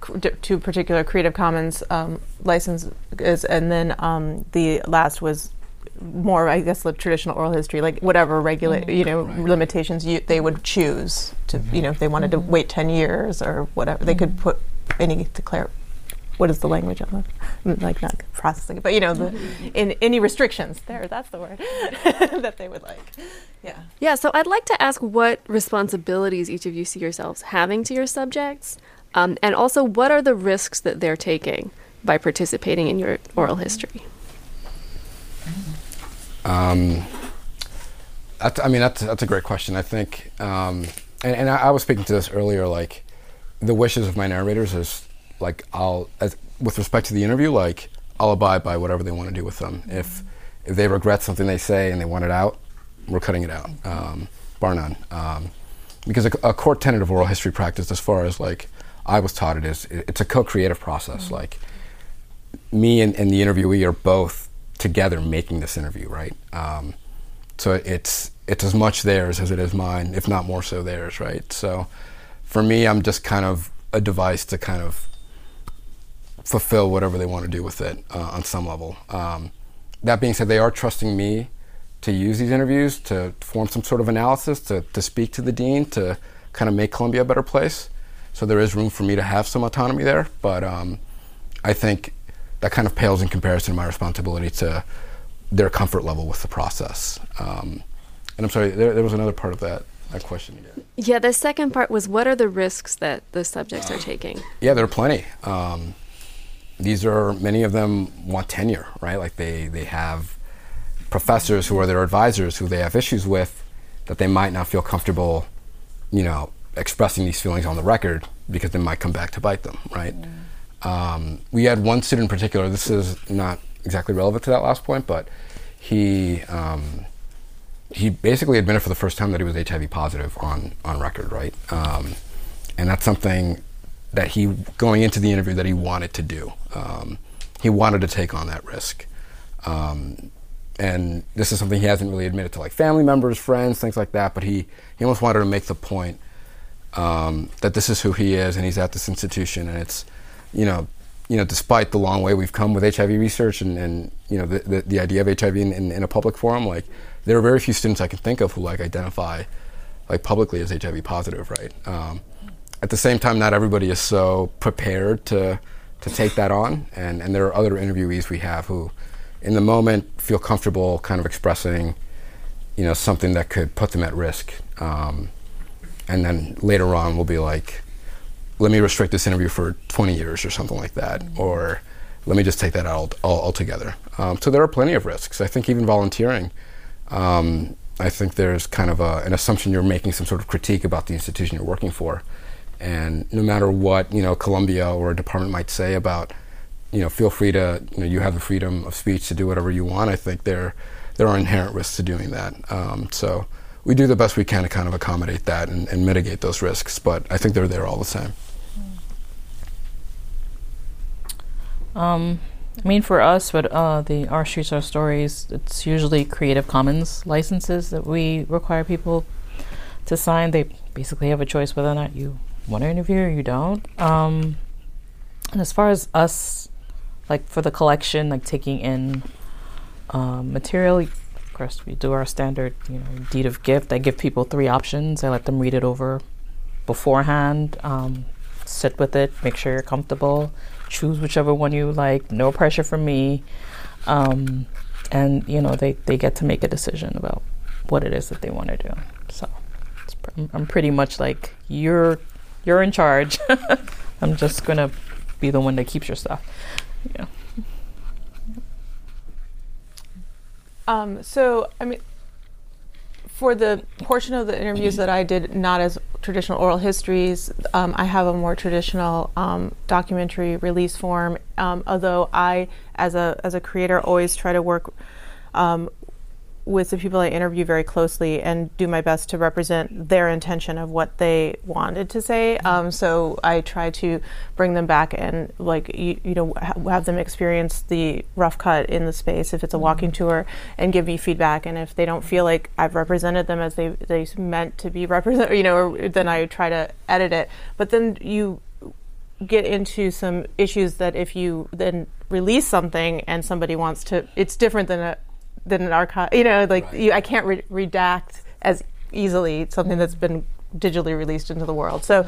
[SPEAKER 4] two particular Creative Commons um, licenses, and then um, the last was more, I guess, the traditional oral history, like whatever regulate, mm-hmm. you know, right. limitations you, they would choose to, mm-hmm. you know, if they wanted mm-hmm. to wait ten years or whatever, they could mm-hmm. put any declare what is the language of it? Like not processing it, but you know, the, in any restrictions there, that's the word *laughs* that they would like. Yeah.
[SPEAKER 1] Yeah. So I'd like to ask what responsibilities each of you see yourselves having to your subjects, um, and also what are the risks that they're taking by participating in your oral history.
[SPEAKER 2] Um, that's, I mean, that's that's a great question. I think, um, and, and I, I was speaking to this earlier. Like, the wishes of my narrators is like I'll as, with respect to the interview, like I'll abide by whatever they want to do with them. Mm-hmm. If if they regret something they say and they want it out, we're cutting it out, um, bar none. Um, because a, a, core tenet of oral history practice, as far as like I was taught it is, it, it's a co-creative process. Mm-hmm. Like me and, and, the interviewee are both together making this interview, right? Um, so it's it's as much theirs as it is mine, if not more so theirs, right? So for me, I'm just kind of a device to kind of fulfill whatever they want to do with it uh, on some level. Um, that being said, they are trusting me to use these interviews to form some sort of analysis, to, to speak to the dean, to kind of make Columbia a better place. So there is room for me to have some autonomy there, but um, I think that kind of pales in comparison to my responsibility to their comfort level with the process. Um, and I'm sorry, there, there was another part of that that question again.
[SPEAKER 1] Yeah, the second part was what are the risks that the subjects are taking?
[SPEAKER 2] Yeah, there are plenty. Um, these are many of them want tenure, right? Like they they have professors who are their advisors who they have issues with that they might not feel comfortable, you know, expressing these feelings on the record because they might come back to bite them, right? Um, we had one student in particular. This is not exactly relevant to that last point, but he um, he basically admitted for the first time that he was HIV positive on on record, right? Um, and that's something that he going into the interview that he wanted to do. Um, he wanted to take on that risk. Um, and this is something he hasn't really admitted to like family members, friends, things like that. But he he almost wanted to make the point um, that this is who he is, and he's at this institution, and it's you know you know despite the long way we've come with HIV research and, and you know the, the, the idea of HIV in, in, in a public forum, like there are very few students I can think of who like identify like publicly as HIV positive, right? Um, at the same time, not everybody is so prepared to to take that on, and and there are other interviewees we have who, in the moment, feel comfortable kind of expressing, you know, something that could put them at risk, um, and then later on we'll be like, let me restrict this interview for 20 years or something like that, mm-hmm. or let me just take that out altogether. Um, so there are plenty of risks. I think even volunteering. Um, I think there's kind of a, an assumption you're making some sort of critique about the institution you're working for. And no matter what, you know, Columbia or a department might say about, you know, feel free to, you know, you have the freedom of speech to do whatever you want. I think there, there are inherent risks to doing that. Um, so we do the best we can to kind of accommodate that and, and mitigate those risks. But I think they're there all the same.
[SPEAKER 3] Um, I mean, for us, but uh, the Our Streets Our Stories, it's usually Creative Commons licenses that we require people to sign. They basically have a choice whether or not you want to interview or you don't. Um, and as far as us, like for the collection, like taking in um, material, of course, we do our standard, you know, deed of gift. I give people three options. I let them read it over beforehand, um, sit with it, make sure you're comfortable choose whichever one you like. No pressure from me. Um, and you know they, they get to make a decision about what it is that they want to do. So I'm pretty much like you're you're in charge. *laughs* I'm just gonna be the one that keeps your stuff. Yeah.
[SPEAKER 4] Um, so I mean, for the portion of the interviews that I did not as traditional oral histories, um, I have a more traditional um, documentary release form. Um, although I, as a as a creator, always try to work um, with the people I interview very closely and do my best to represent their intention of what they wanted to say. Um, so I try to bring them back and like you, you know ha- have them experience the rough cut in the space if it's a walking mm-hmm. tour and give me feedback. And if they don't feel like I've represented them as they they meant to be *laughs* represented, you know, then I try to edit it. But then you get into some issues that if you then release something and somebody wants to, it's different than a than an archive. You know, like right. you, I can't re- redact as easily something that's been digitally released into the world. So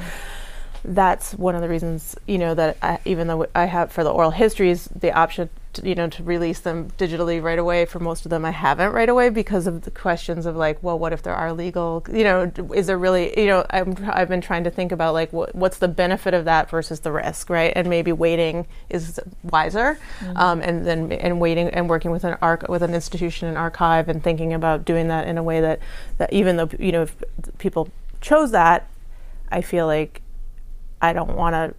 [SPEAKER 4] that's one of the reasons, you know, that I, even though I have for the oral histories the option you know to release them digitally right away for most of them i haven't right away because of the questions of like well what if there are legal you know is there really you know i have been trying to think about like what, what's the benefit of that versus the risk right and maybe waiting is wiser mm-hmm. um, and then and waiting and working with an arc with an institution and archive and thinking about doing that in a way that that even though you know if people chose that i feel like i don't want to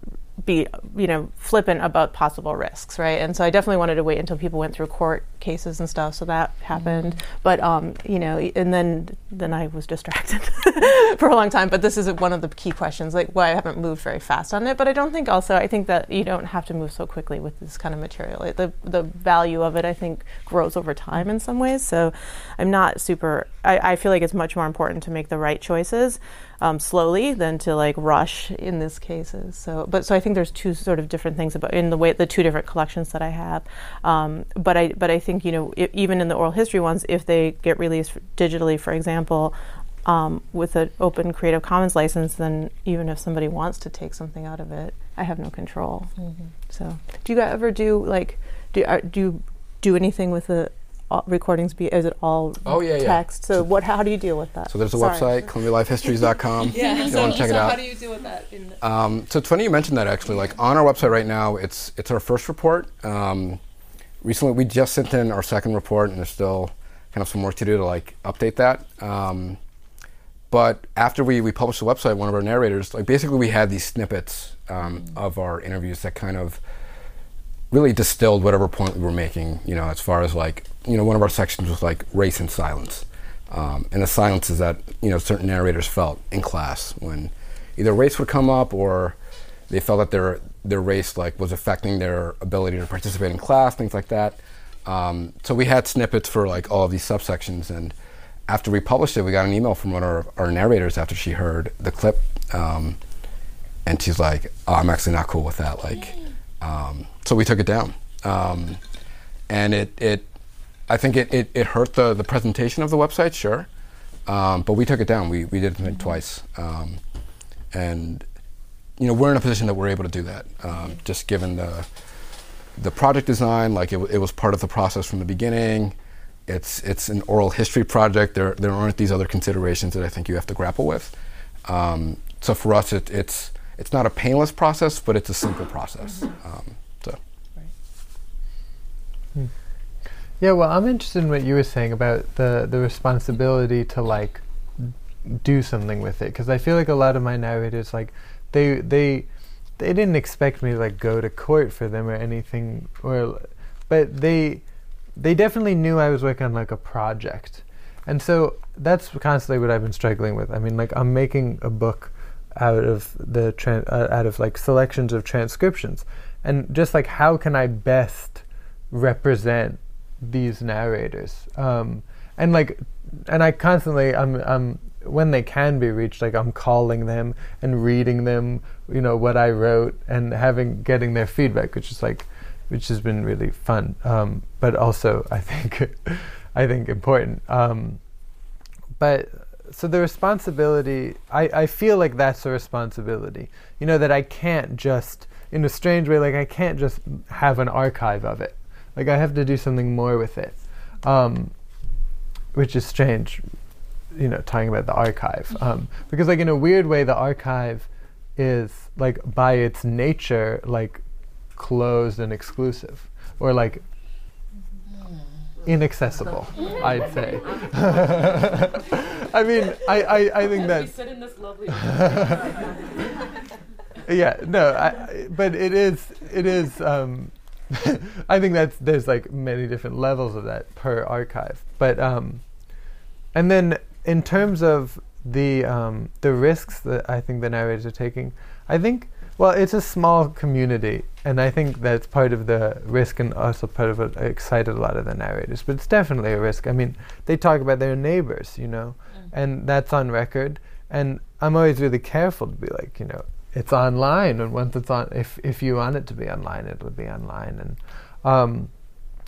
[SPEAKER 4] be you know flippant about possible risks right? And so i definitely wanted to wait until people went through court cases and stuff so that happened. Mm-hmm. but um you know and then then i was distracted *laughs* for a long time. But this is one of the key questions like why i haven't moved very fast on it. But i don't think also i think that you don't have to move so quickly with this kind of material. It, the the value of it i think grows over time in some ways. So i'm not super I, I feel like it's much more important to make the right choices um, slowly than to like rush in these cases. So, but so I think there's two sort of different things about in the way the two different collections that I have. Um, but I but I think you know even in the oral history ones, if they get released digitally, for example. Um, with an open Creative Commons license, then even if somebody wants to take something out of it, I have no control. Mm-hmm. So, do you ever do like do uh, do you do anything with the recordings be is it all
[SPEAKER 2] oh yeah
[SPEAKER 4] text?
[SPEAKER 2] Yeah.
[SPEAKER 4] so what how do you deal with that?
[SPEAKER 2] So there's a Sorry. website columbialifehistories.com *laughs*
[SPEAKER 4] yeah
[SPEAKER 2] you
[SPEAKER 4] so,
[SPEAKER 2] want to check
[SPEAKER 4] so
[SPEAKER 2] it out.
[SPEAKER 4] how do you deal with that
[SPEAKER 2] um, so it's funny you mentioned that actually. Like on our website right now it's it's our first report. Um, recently we just sent in our second report and there's still kind of some work to do to like update that. Um, but after we, we published the website one of our narrators like basically we had these snippets um, of our interviews that kind of really distilled whatever point we were making, you know, as far as like, you know, one of our sections was like race and silence. Um, and the silences that, you know, certain narrators felt in class when either race would come up or they felt that their, their race like was affecting their ability to participate in class, things like that. Um, so we had snippets for like all of these subsections, and after we published it, we got an email from one of our, our narrators after she heard the clip, um, and she's like, oh, "I'm actually not cool with that." Like, um, so we took it down, um, and it it I think it, it, it hurt the, the presentation of the website, sure, um, but we took it down. We we did it mm-hmm. twice, um, and you know we're in a position that we're able to do that, um, just given the the project design. Like it, it was part of the process from the beginning it's it's an oral history project. There there aren't these other considerations that I think you have to grapple with. Um, so for us, it, it's it's not a painless process, but it's a simple process. Um, so.
[SPEAKER 5] Hmm. Yeah, well, I'm interested in what you were saying about the the responsibility to like do something with it because I feel like a lot of my narrators like they they they didn't expect me to like go to court for them or anything or but they they definitely knew I was working on like a project. And so that's constantly what I've been struggling with. I mean, like I'm making a book out of the uh, out of like selections of transcriptions, and just like how can I best represent these narrators? Um, and like, and I constantly I'm I'm when they can be reached, like I'm calling them and reading them, you know, what I wrote and having getting their feedback, which is like which has been really fun, um, but also *laughs* I think I think important. Um, but so the responsibility, I, I feel like that's a responsibility. You know that I can't just, in a strange way, like I can't just have an archive of it. Like I have to do something more with it, um, which is strange. You know, talking about the archive, um, because like in a weird way, the archive is like by its nature like closed and exclusive, or like inaccessible, I'd say. *laughs* *laughs* I mean, I, I, I think that. sit in this lovely. *laughs* yeah, no, I, but it is, it is. Um, *laughs* I think that's there's like many different levels of that per archive, but um, and then in terms of the um, the risks that I think the narrators are taking, I think well, it's a small community, and I think that's part of the risk and also part of what excited a lot of the narrators. But it's definitely a risk. I mean, they talk about their neighbors, you know, mm. and that's on record. And I'm always really careful to be like, you know, it's online, and once it's on, if if you want it to be online, it will be online. And um,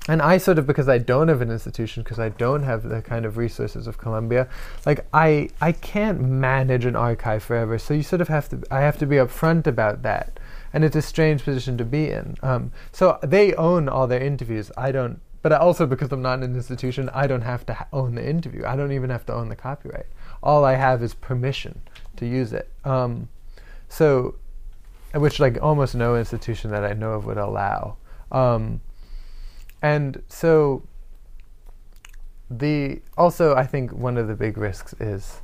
[SPEAKER 5] and I sort of because I don't have an institution because I don't have the kind of resources of Columbia, like I I can't manage an archive forever. So you sort of have to I have to be upfront about that, and it's a strange position to be in. Um, so they own all their interviews. I don't. But also because I'm not an institution, I don't have to ha- own the interview. I don't even have to own the copyright. All I have is permission to use it. Um, so, which like almost no institution that I know of would allow. Um, and so the also I think one of the big risks is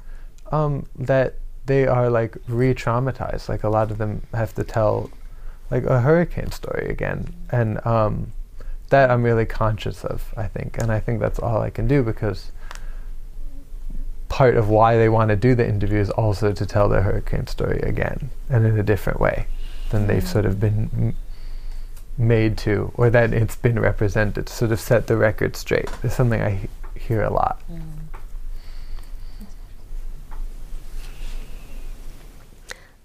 [SPEAKER 5] um, that they are like re-traumatized. Like a lot of them have to tell like a hurricane story again, and um, that I'm really conscious of. I think, and I think that's all I can do because part of why they want to do the interview is also to tell their hurricane story again and in a different way than they've sort of been m- made to, or that it's been represented, to sort of set the record straight. It's something I he- hear a lot. Mm.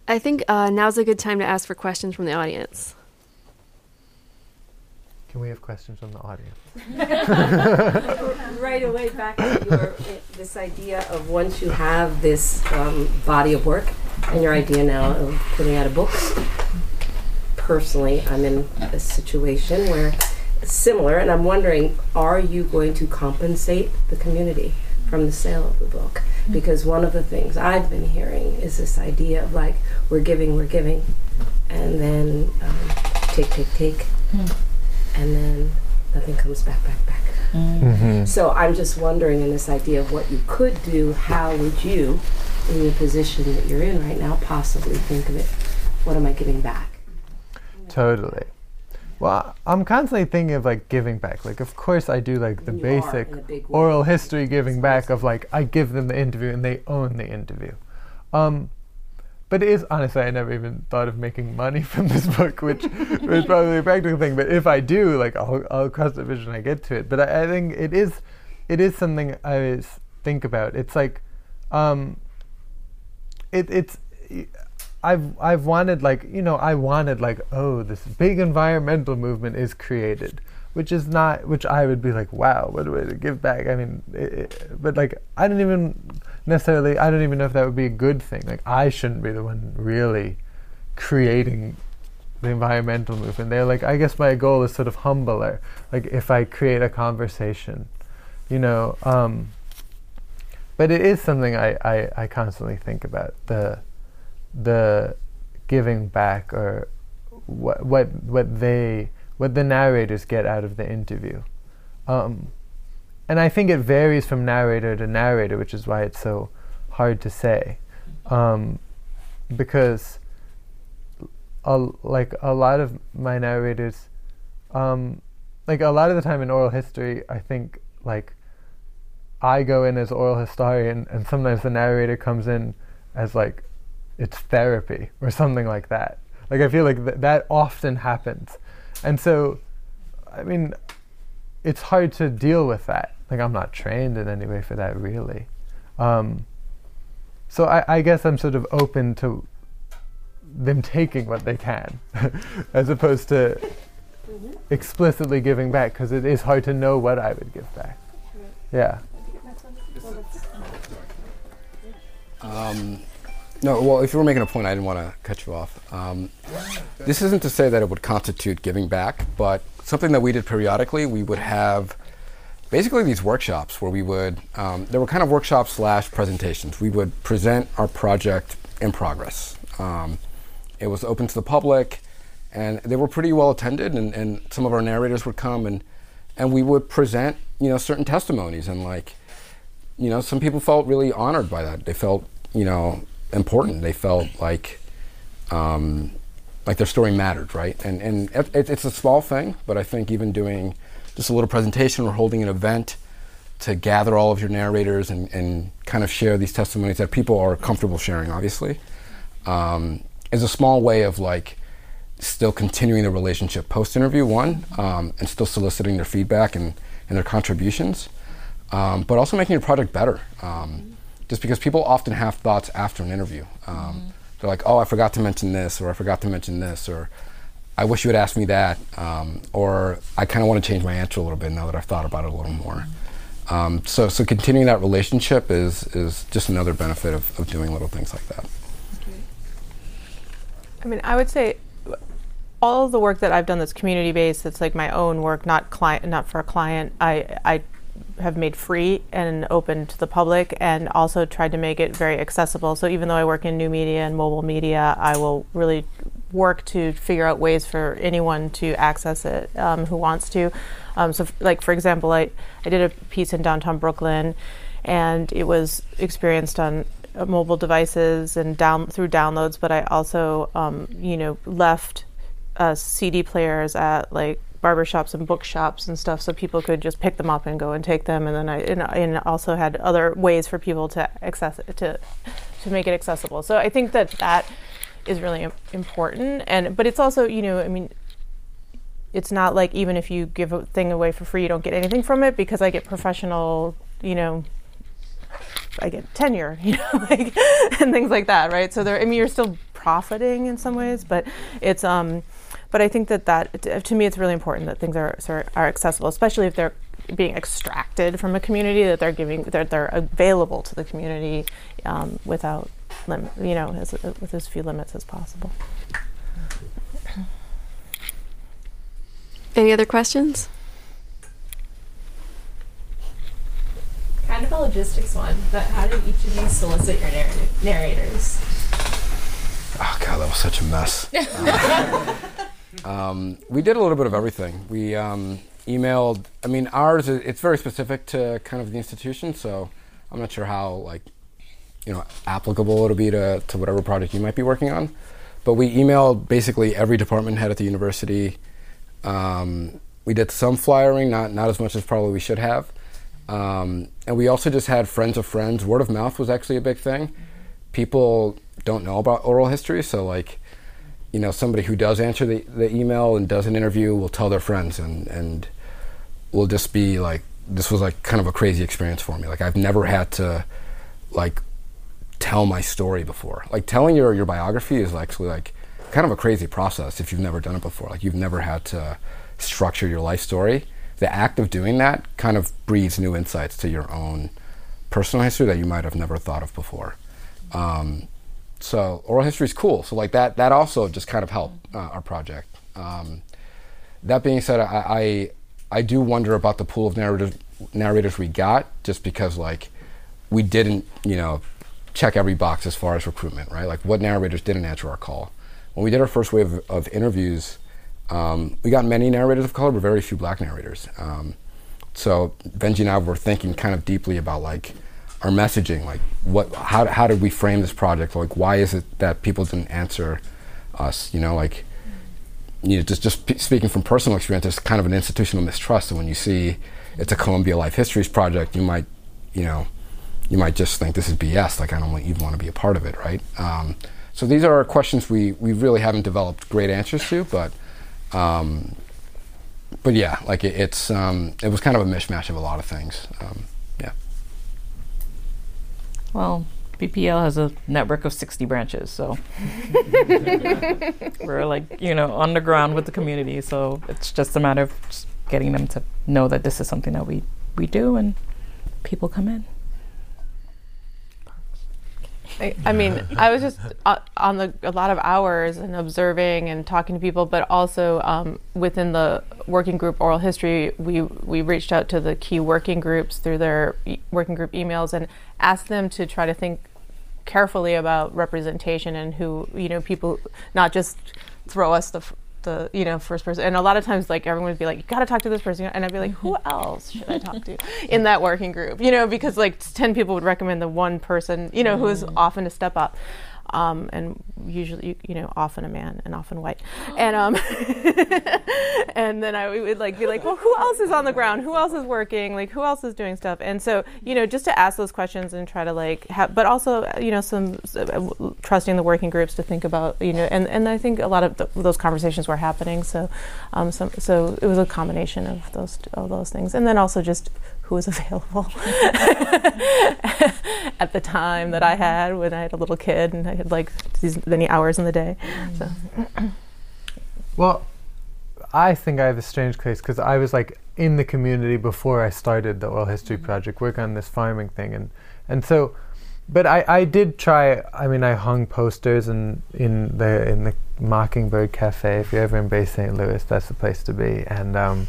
[SPEAKER 1] I think uh, now's a good time to ask for questions from the audience.
[SPEAKER 5] Can we have questions from the audience? *laughs*
[SPEAKER 6] right away, back to your, this idea of once you have this um, body of work and your idea now of putting out a book, personally, I'm in a situation where similar, and I'm wondering, are you going to compensate the community from the sale of the book? Because one of the things I've been hearing is this idea of like, we're giving, we're giving, and then um, take, take, take, mm. And then nothing comes back, back, back. Mm-hmm. So I'm just wondering in this idea of what you could do, how would you, in the position that you're in right now, possibly think of it? What am I giving back?
[SPEAKER 5] Totally. Well, I'm constantly thinking of like giving back. Like, of course, I do like the basic oral history giving back of like I give them the interview and they own the interview. Um, but it is honestly, I never even thought of making money *laughs* from this book, which was probably a practical thing. But if I do, like, I'll, I'll cross the vision I get to it. But I, I think it is, it is something I always think about. It's like, um, it, it's. I've I've wanted like you know I wanted like oh this big environmental movement is created, which is not which I would be like wow what a way to give back. I mean, it, but like I don't even necessarily I don't even know if that would be a good thing. Like I shouldn't be the one really creating the environmental movement. They're like I guess my goal is sort of humbler. Like if I create a conversation, you know. Um, but it is something I, I, I constantly think about the the giving back or what what what they what the narrators get out of the interview. Um, and I think it varies from narrator to narrator, which is why it's so hard to say. Um, because a, like a lot of my narrators, um, like a lot of the time in oral history, I think like I go in as oral historian, and sometimes the narrator comes in as like it's therapy or something like that. Like I feel like th- that often happens, and so, I mean, it's hard to deal with that. Like I'm not trained in any way for that, really. Um, so I, I guess I'm sort of open to them taking what they can, *laughs* as opposed to mm-hmm. explicitly giving back, because it is hard to know what I would give back. Yeah.
[SPEAKER 2] Um, no, well, if you were making a point, I didn't want to cut you off. Um, this isn't to say that it would constitute giving back, but something that we did periodically, we would have basically these workshops where we would, um, there were kind of workshops slash presentations. We would present our project in progress. Um, it was open to the public, and they were pretty well attended, and, and some of our narrators would come and and we would present, you know, certain testimonies, and like, you know, some people felt really honored by that. They felt, you know, important. They felt like um, like their story mattered, right? And and it, it's a small thing, but I think even doing just a little presentation or holding an event to gather all of your narrators and, and kind of share these testimonies that people are comfortable sharing, obviously, um, is a small way of like still continuing the relationship post interview one um, and still soliciting their feedback and, and their contributions, um, but also making your project better. Um, just because people often have thoughts after an interview. Um, mm-hmm. They're like, oh, I forgot to mention this, or I forgot to mention this, or I wish you had asked me that, um, or I kind of want to change my answer a little bit now that I've thought about it a little more. Um, so, so continuing that relationship is is just another benefit of, of doing little things like that.
[SPEAKER 4] I mean, I would say all the work that I've done that's community based, that's like my own work, not client, not for a client. I I have made free and open to the public and also tried to make it very accessible. So even though I work in new media and mobile media, I will really work to figure out ways for anyone to access it um, who wants to. Um, so, f- like for example, I, I did a piece in downtown Brooklyn, and it was experienced on uh, mobile devices and down through downloads. But I also, um, you know, left uh, CD players at like barbershops and bookshops and stuff so people could just pick them up and go and take them. And then I and, and also had other ways for people to access it, to to make it accessible. So I think that that is really important. And but it's also you know I mean it's not like even if you give a thing away for free you don't get anything from it because I get professional you know I get tenure, *laughs* you know, like *laughs* and things like that, right? So there, I mean, you're still profiting in some ways, but it's um, but I think that that to me it's really important that things are are accessible, especially if they're being extracted from a community that they're giving that they're available to the community um, without lim- you know as, with as few limits as possible.
[SPEAKER 1] Any other questions?
[SPEAKER 7] Kind of a logistics one, but how did each of you solicit your narr- narrators?
[SPEAKER 2] Oh god, that was such a mess. Um, *laughs* we did a little bit of everything. We um, emailed. I mean, ours it's very specific to kind of the institution, so I'm not sure how like you know applicable it'll be to to whatever project you might be working on. But we emailed basically every department head at the university. Um, we did some flyering, not not as much as probably we should have. Um, and we also just had friends of friends. Word of mouth was actually a big thing. People don't know about oral history. So like, you know, somebody who does answer the, the email and does an interview will tell their friends and and will just be like, this was like kind of a crazy experience for me. Like I've never had to like tell my story before. Like telling your your biography is actually like kind of a crazy process if you've never done it before. Like you've never had to structure your life story. The act of doing that kind of breeds new insights to your own personal history that you might have never thought of before. Um, so oral history is cool. So like that that also just kind of helped uh, our project. Um, that being said, I, I I do wonder about the pool of narrators narrators we got, just because like we didn't you know check every box as far as recruitment, right? Like what narrators didn't answer our call. When we did our first wave of, of interviews, um, we got many narrators of color, but very few black narrators. Um, so Benji and I were thinking kind of deeply about like our messaging, like what, how, how did we frame this project? Like why is it that people didn't answer us? You know, like you know, just just p- speaking from personal experience, there's kind of an institutional mistrust. And when you see it's a Columbia Life Histories project, you might, you know, you might just think this is BS. Like I don't even want to be a part of it, right? Um, so these are questions we we really haven't developed great answers to, but um, but yeah, like it, it's um, it was kind of a mishmash of a lot of things. Um.
[SPEAKER 3] Well, BPL has a network of 60 branches, so *laughs* we're like, you know, on the ground with the community. So it's just a matter of just getting them to know that this is something that we, we do and people come in.
[SPEAKER 4] I, I mean, I was just uh, on the a lot of hours and observing and talking to people, but also um, within the working group oral history, we we reached out to the key working groups through their e- working group emails and asked them to try to think carefully about representation and who you know people not just throw us the f- the you know first person. And a lot of times like everyone would be like you got to talk to this person. And i'd be like who mm-hmm. else should i talk to in that working group? You know because like 10 people would recommend the one person you know who is mm-hmm. often a step up um, and usually you, you know often a man and often white. And um *laughs* and then i would like be like well who else is on the ground? Who else is working? Like who else is doing stuff? And so you know just to ask those questions and try to like have but also you know some uh, trusting the working groups to think about you know and and i think a lot of th- those conversations were happening. So um some, so it was a combination of those of those things. And then also just who was *laughs* available *laughs* at the time that I had when I had a little kid and I had like these many hours in the day. So.
[SPEAKER 5] Well, I think I have a strange case because I was like in the community before I started the oral history project, work on this farming thing, and and so, but I, I did try. I mean, I hung posters and in the in the Mockingbird Cafe. If you're ever in Bay St. Louis, that's the place to be. And um,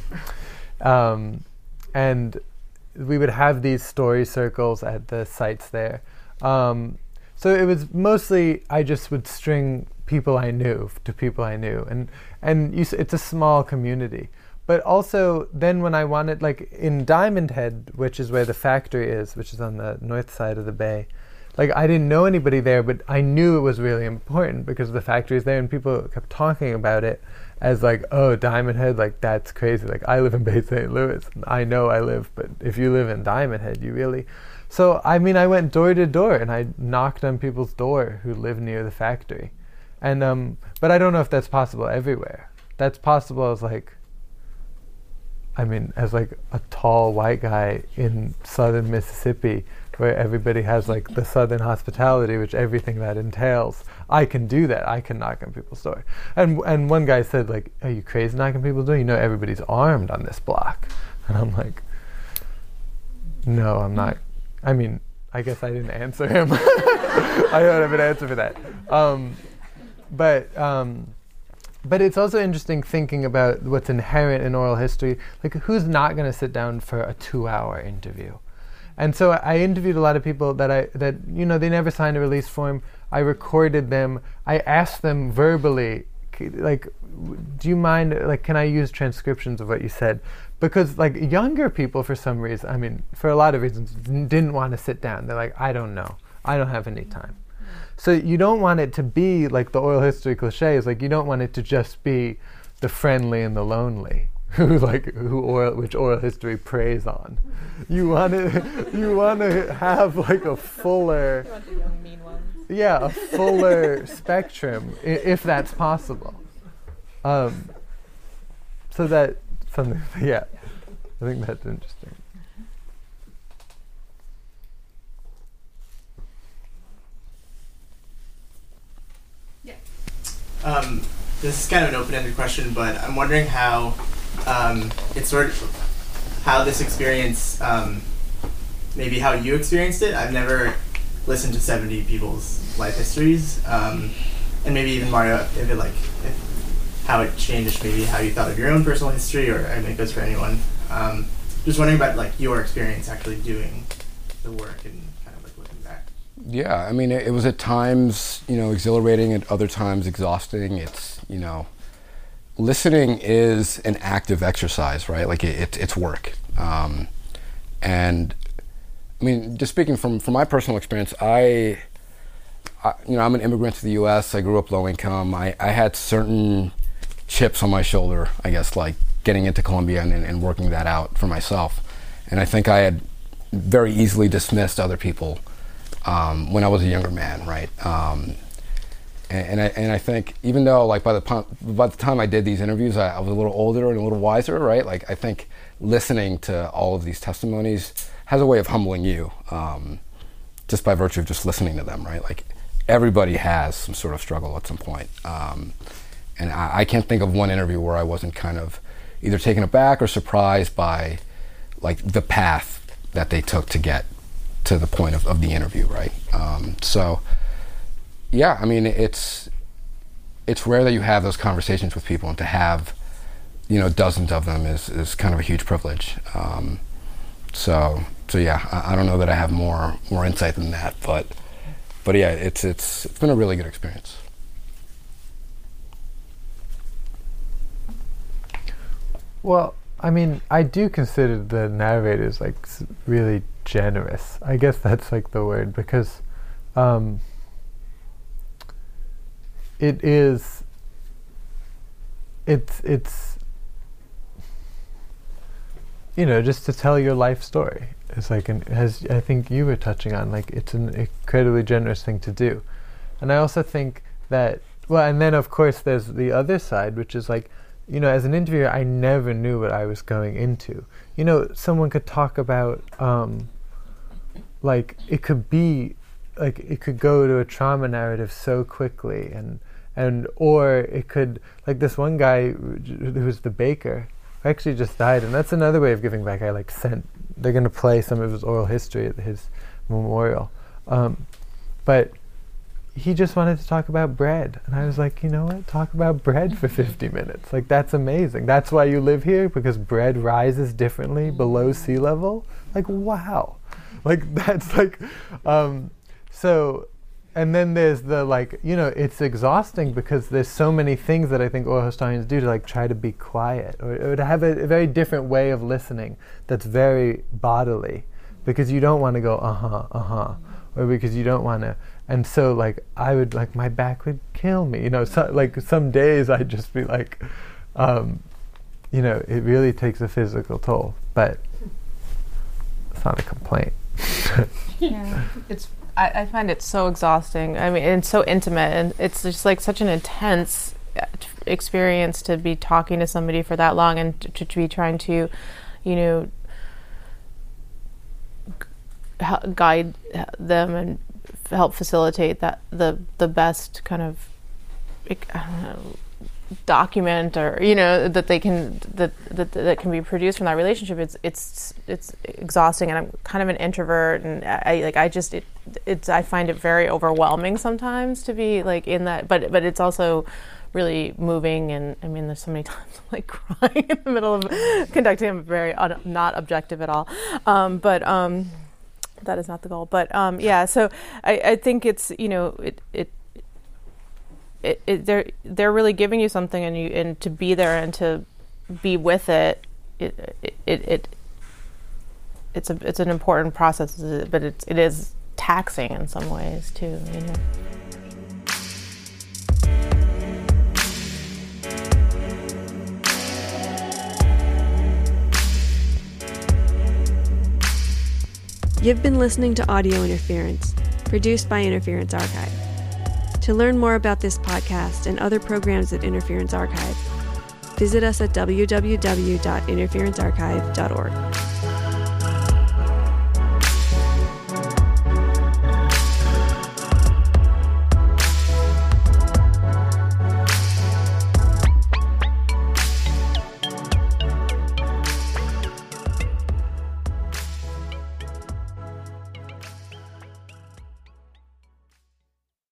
[SPEAKER 5] um, and we would have these story circles at the sites there. Um, so it was mostly I just would string people I knew to people I knew, and and you, it's a small community. But also, then when I wanted, like in Diamond Head, which is where the factory is, which is on the north side of the bay, like I didn't know anybody there, but I knew it was really important because the factory is there, and people kept talking about it as like, oh, Diamond Head, like that's crazy. Like I live in Bay St. Louis, I know I live, but if you live in Diamond Head, you really. So I mean, I went door to door and I knocked on people's door who live near the factory, and um, but I don't know if that's possible everywhere. That's possible as like. I mean, as like a tall white guy in southern Mississippi, where everybody has like the southern hospitality, which everything that entails. I can do that. I can knock on people's door. And and one guy said like, "Are you crazy knocking people's door? You know everybody's armed on this block." *laughs* And I'm like, "No, I'm not." I mean, I guess I didn't answer him. *laughs* I don't have an answer for that. Um, but um, but it's also interesting thinking about what's inherent in oral history. Like, who's not going to sit down for a two-hour interview? And so I interviewed a lot of people that I that you know they never signed a release form. I recorded them. I asked them verbally, like, do you mind? Like, can I use transcriptions of what you said? Because like younger people, for some reason, I mean, for a lot of reasons, didn't want to sit down. They're like, I don't know. I don't have any time. So you don't want it to be like the oral history cliches. Like you don't want it to just be the friendly and the lonely, *laughs* who like who oil which oral history preys on. You want to you want to have like a fuller. yeah a fuller *laughs* spectrum i- if that's possible. Um, so that something *laughs* yeah, I think that's interesting.
[SPEAKER 8] Um, this is kind of an open-ended question, but I'm wondering how um, it's sort of how this experience, um, maybe how you experienced it. I've never listened to 70 people's life histories, um, and maybe even Mario, if it like if, how it changed, maybe how you thought of your own personal history, or I mean, it goes for anyone. Um, just wondering about like your experience actually doing the work and kind of like looking back.
[SPEAKER 2] Yeah, I mean, it, it was at times, you know, exhilarating, at other times exhausting. It's, you know, listening is an active exercise, right? Like it, it, it's work. Um, and I mean, just speaking from, from my personal experience, I, I, you know, I'm an immigrant to the U.S. I grew up low income. I, I had certain chips on my shoulder, I guess, like getting into Columbia and, and working that out for myself. And I think I had very easily dismissed other people um, when I was a younger man, right? Um, and, and I and I think even though like by the by the time I did these interviews, I, I was a little older and a little wiser, right? Like I think listening to all of these testimonies has a way of humbling you, um, just by virtue of just listening to them, right? Like everybody has some sort of struggle at some point, um, and I, I can't think of one interview where I wasn't kind of either taken aback or surprised by like the path that they took to get to the point of, of the interview, right? Um, so, yeah, I mean, it's it's rare that you have those conversations with people, and to have you know dozens of them is, is kind of a huge privilege. Um, so, so yeah, I, I don't know that I have more more insight than that, but but yeah, it's it's it's been a really good experience.
[SPEAKER 5] Well, I mean, I do consider the narrators like really generous. I guess that's like the word because um, it is. It's it's. You know, just to tell your life story. It's like an as I think you were touching on. Like it's an incredibly generous thing to do, and I also think that well, and then of course there's the other side, which is like you know, as an interviewer, I never knew what I was going into. You know, someone could talk about, um, like, it could be, like, it could go to a trauma narrative so quickly, and and or it could, like, this one guy who was the baker, actually just died, and that's another way of giving back. I like sent. They're gonna play some of his oral history at his memorial, um, but he just wanted to talk about bread. And I was like, you know what? Talk about bread for 50 minutes. Like, that's amazing. That's why you live here, because bread rises differently below sea level. Like, wow. Like, *laughs* that's like, um, so, and then there's the like, you know, it's exhausting because there's so many things that I think oral historians do to like try to be quiet or, or to have a, a very different way of listening that's very bodily because you don't want to go, uh huh, uh huh, or because you don't want to and so like I would like my back would kill me. You know, so, like some days I'd just be like, um, you know, it really takes a physical toll, but it's not a complaint. *laughs*
[SPEAKER 4] yeah. It's I, I find it so exhausting. I mean, it's so intimate, and it's just like such an intense uh, experience to be talking to somebody for that long and to, to be trying to, you know, guide them and help facilitate that the the best kind of know, document or you know that they can that, that that can be produced from that relationship it's it's it's exhausting and I'm kind of an introvert and I like I just it it's I find it very overwhelming sometimes to be like in that but but it's also really moving and I mean there's so many *laughs* times I'm like crying in the middle of conducting I'm very un, not objective at all. Um, but um, that is not the goal but um, yeah so I, I think it's you know it it it, it, they're they're really giving you something and you and to be there and to be with it it it, it, it it's a it's an important process but it's it is taxing in some ways too you know
[SPEAKER 1] You've been listening to Audio Interference, produced by Interference Archive. To learn more about this podcast and other programs at Interference Archive, visit us at www.interferencearchive.org.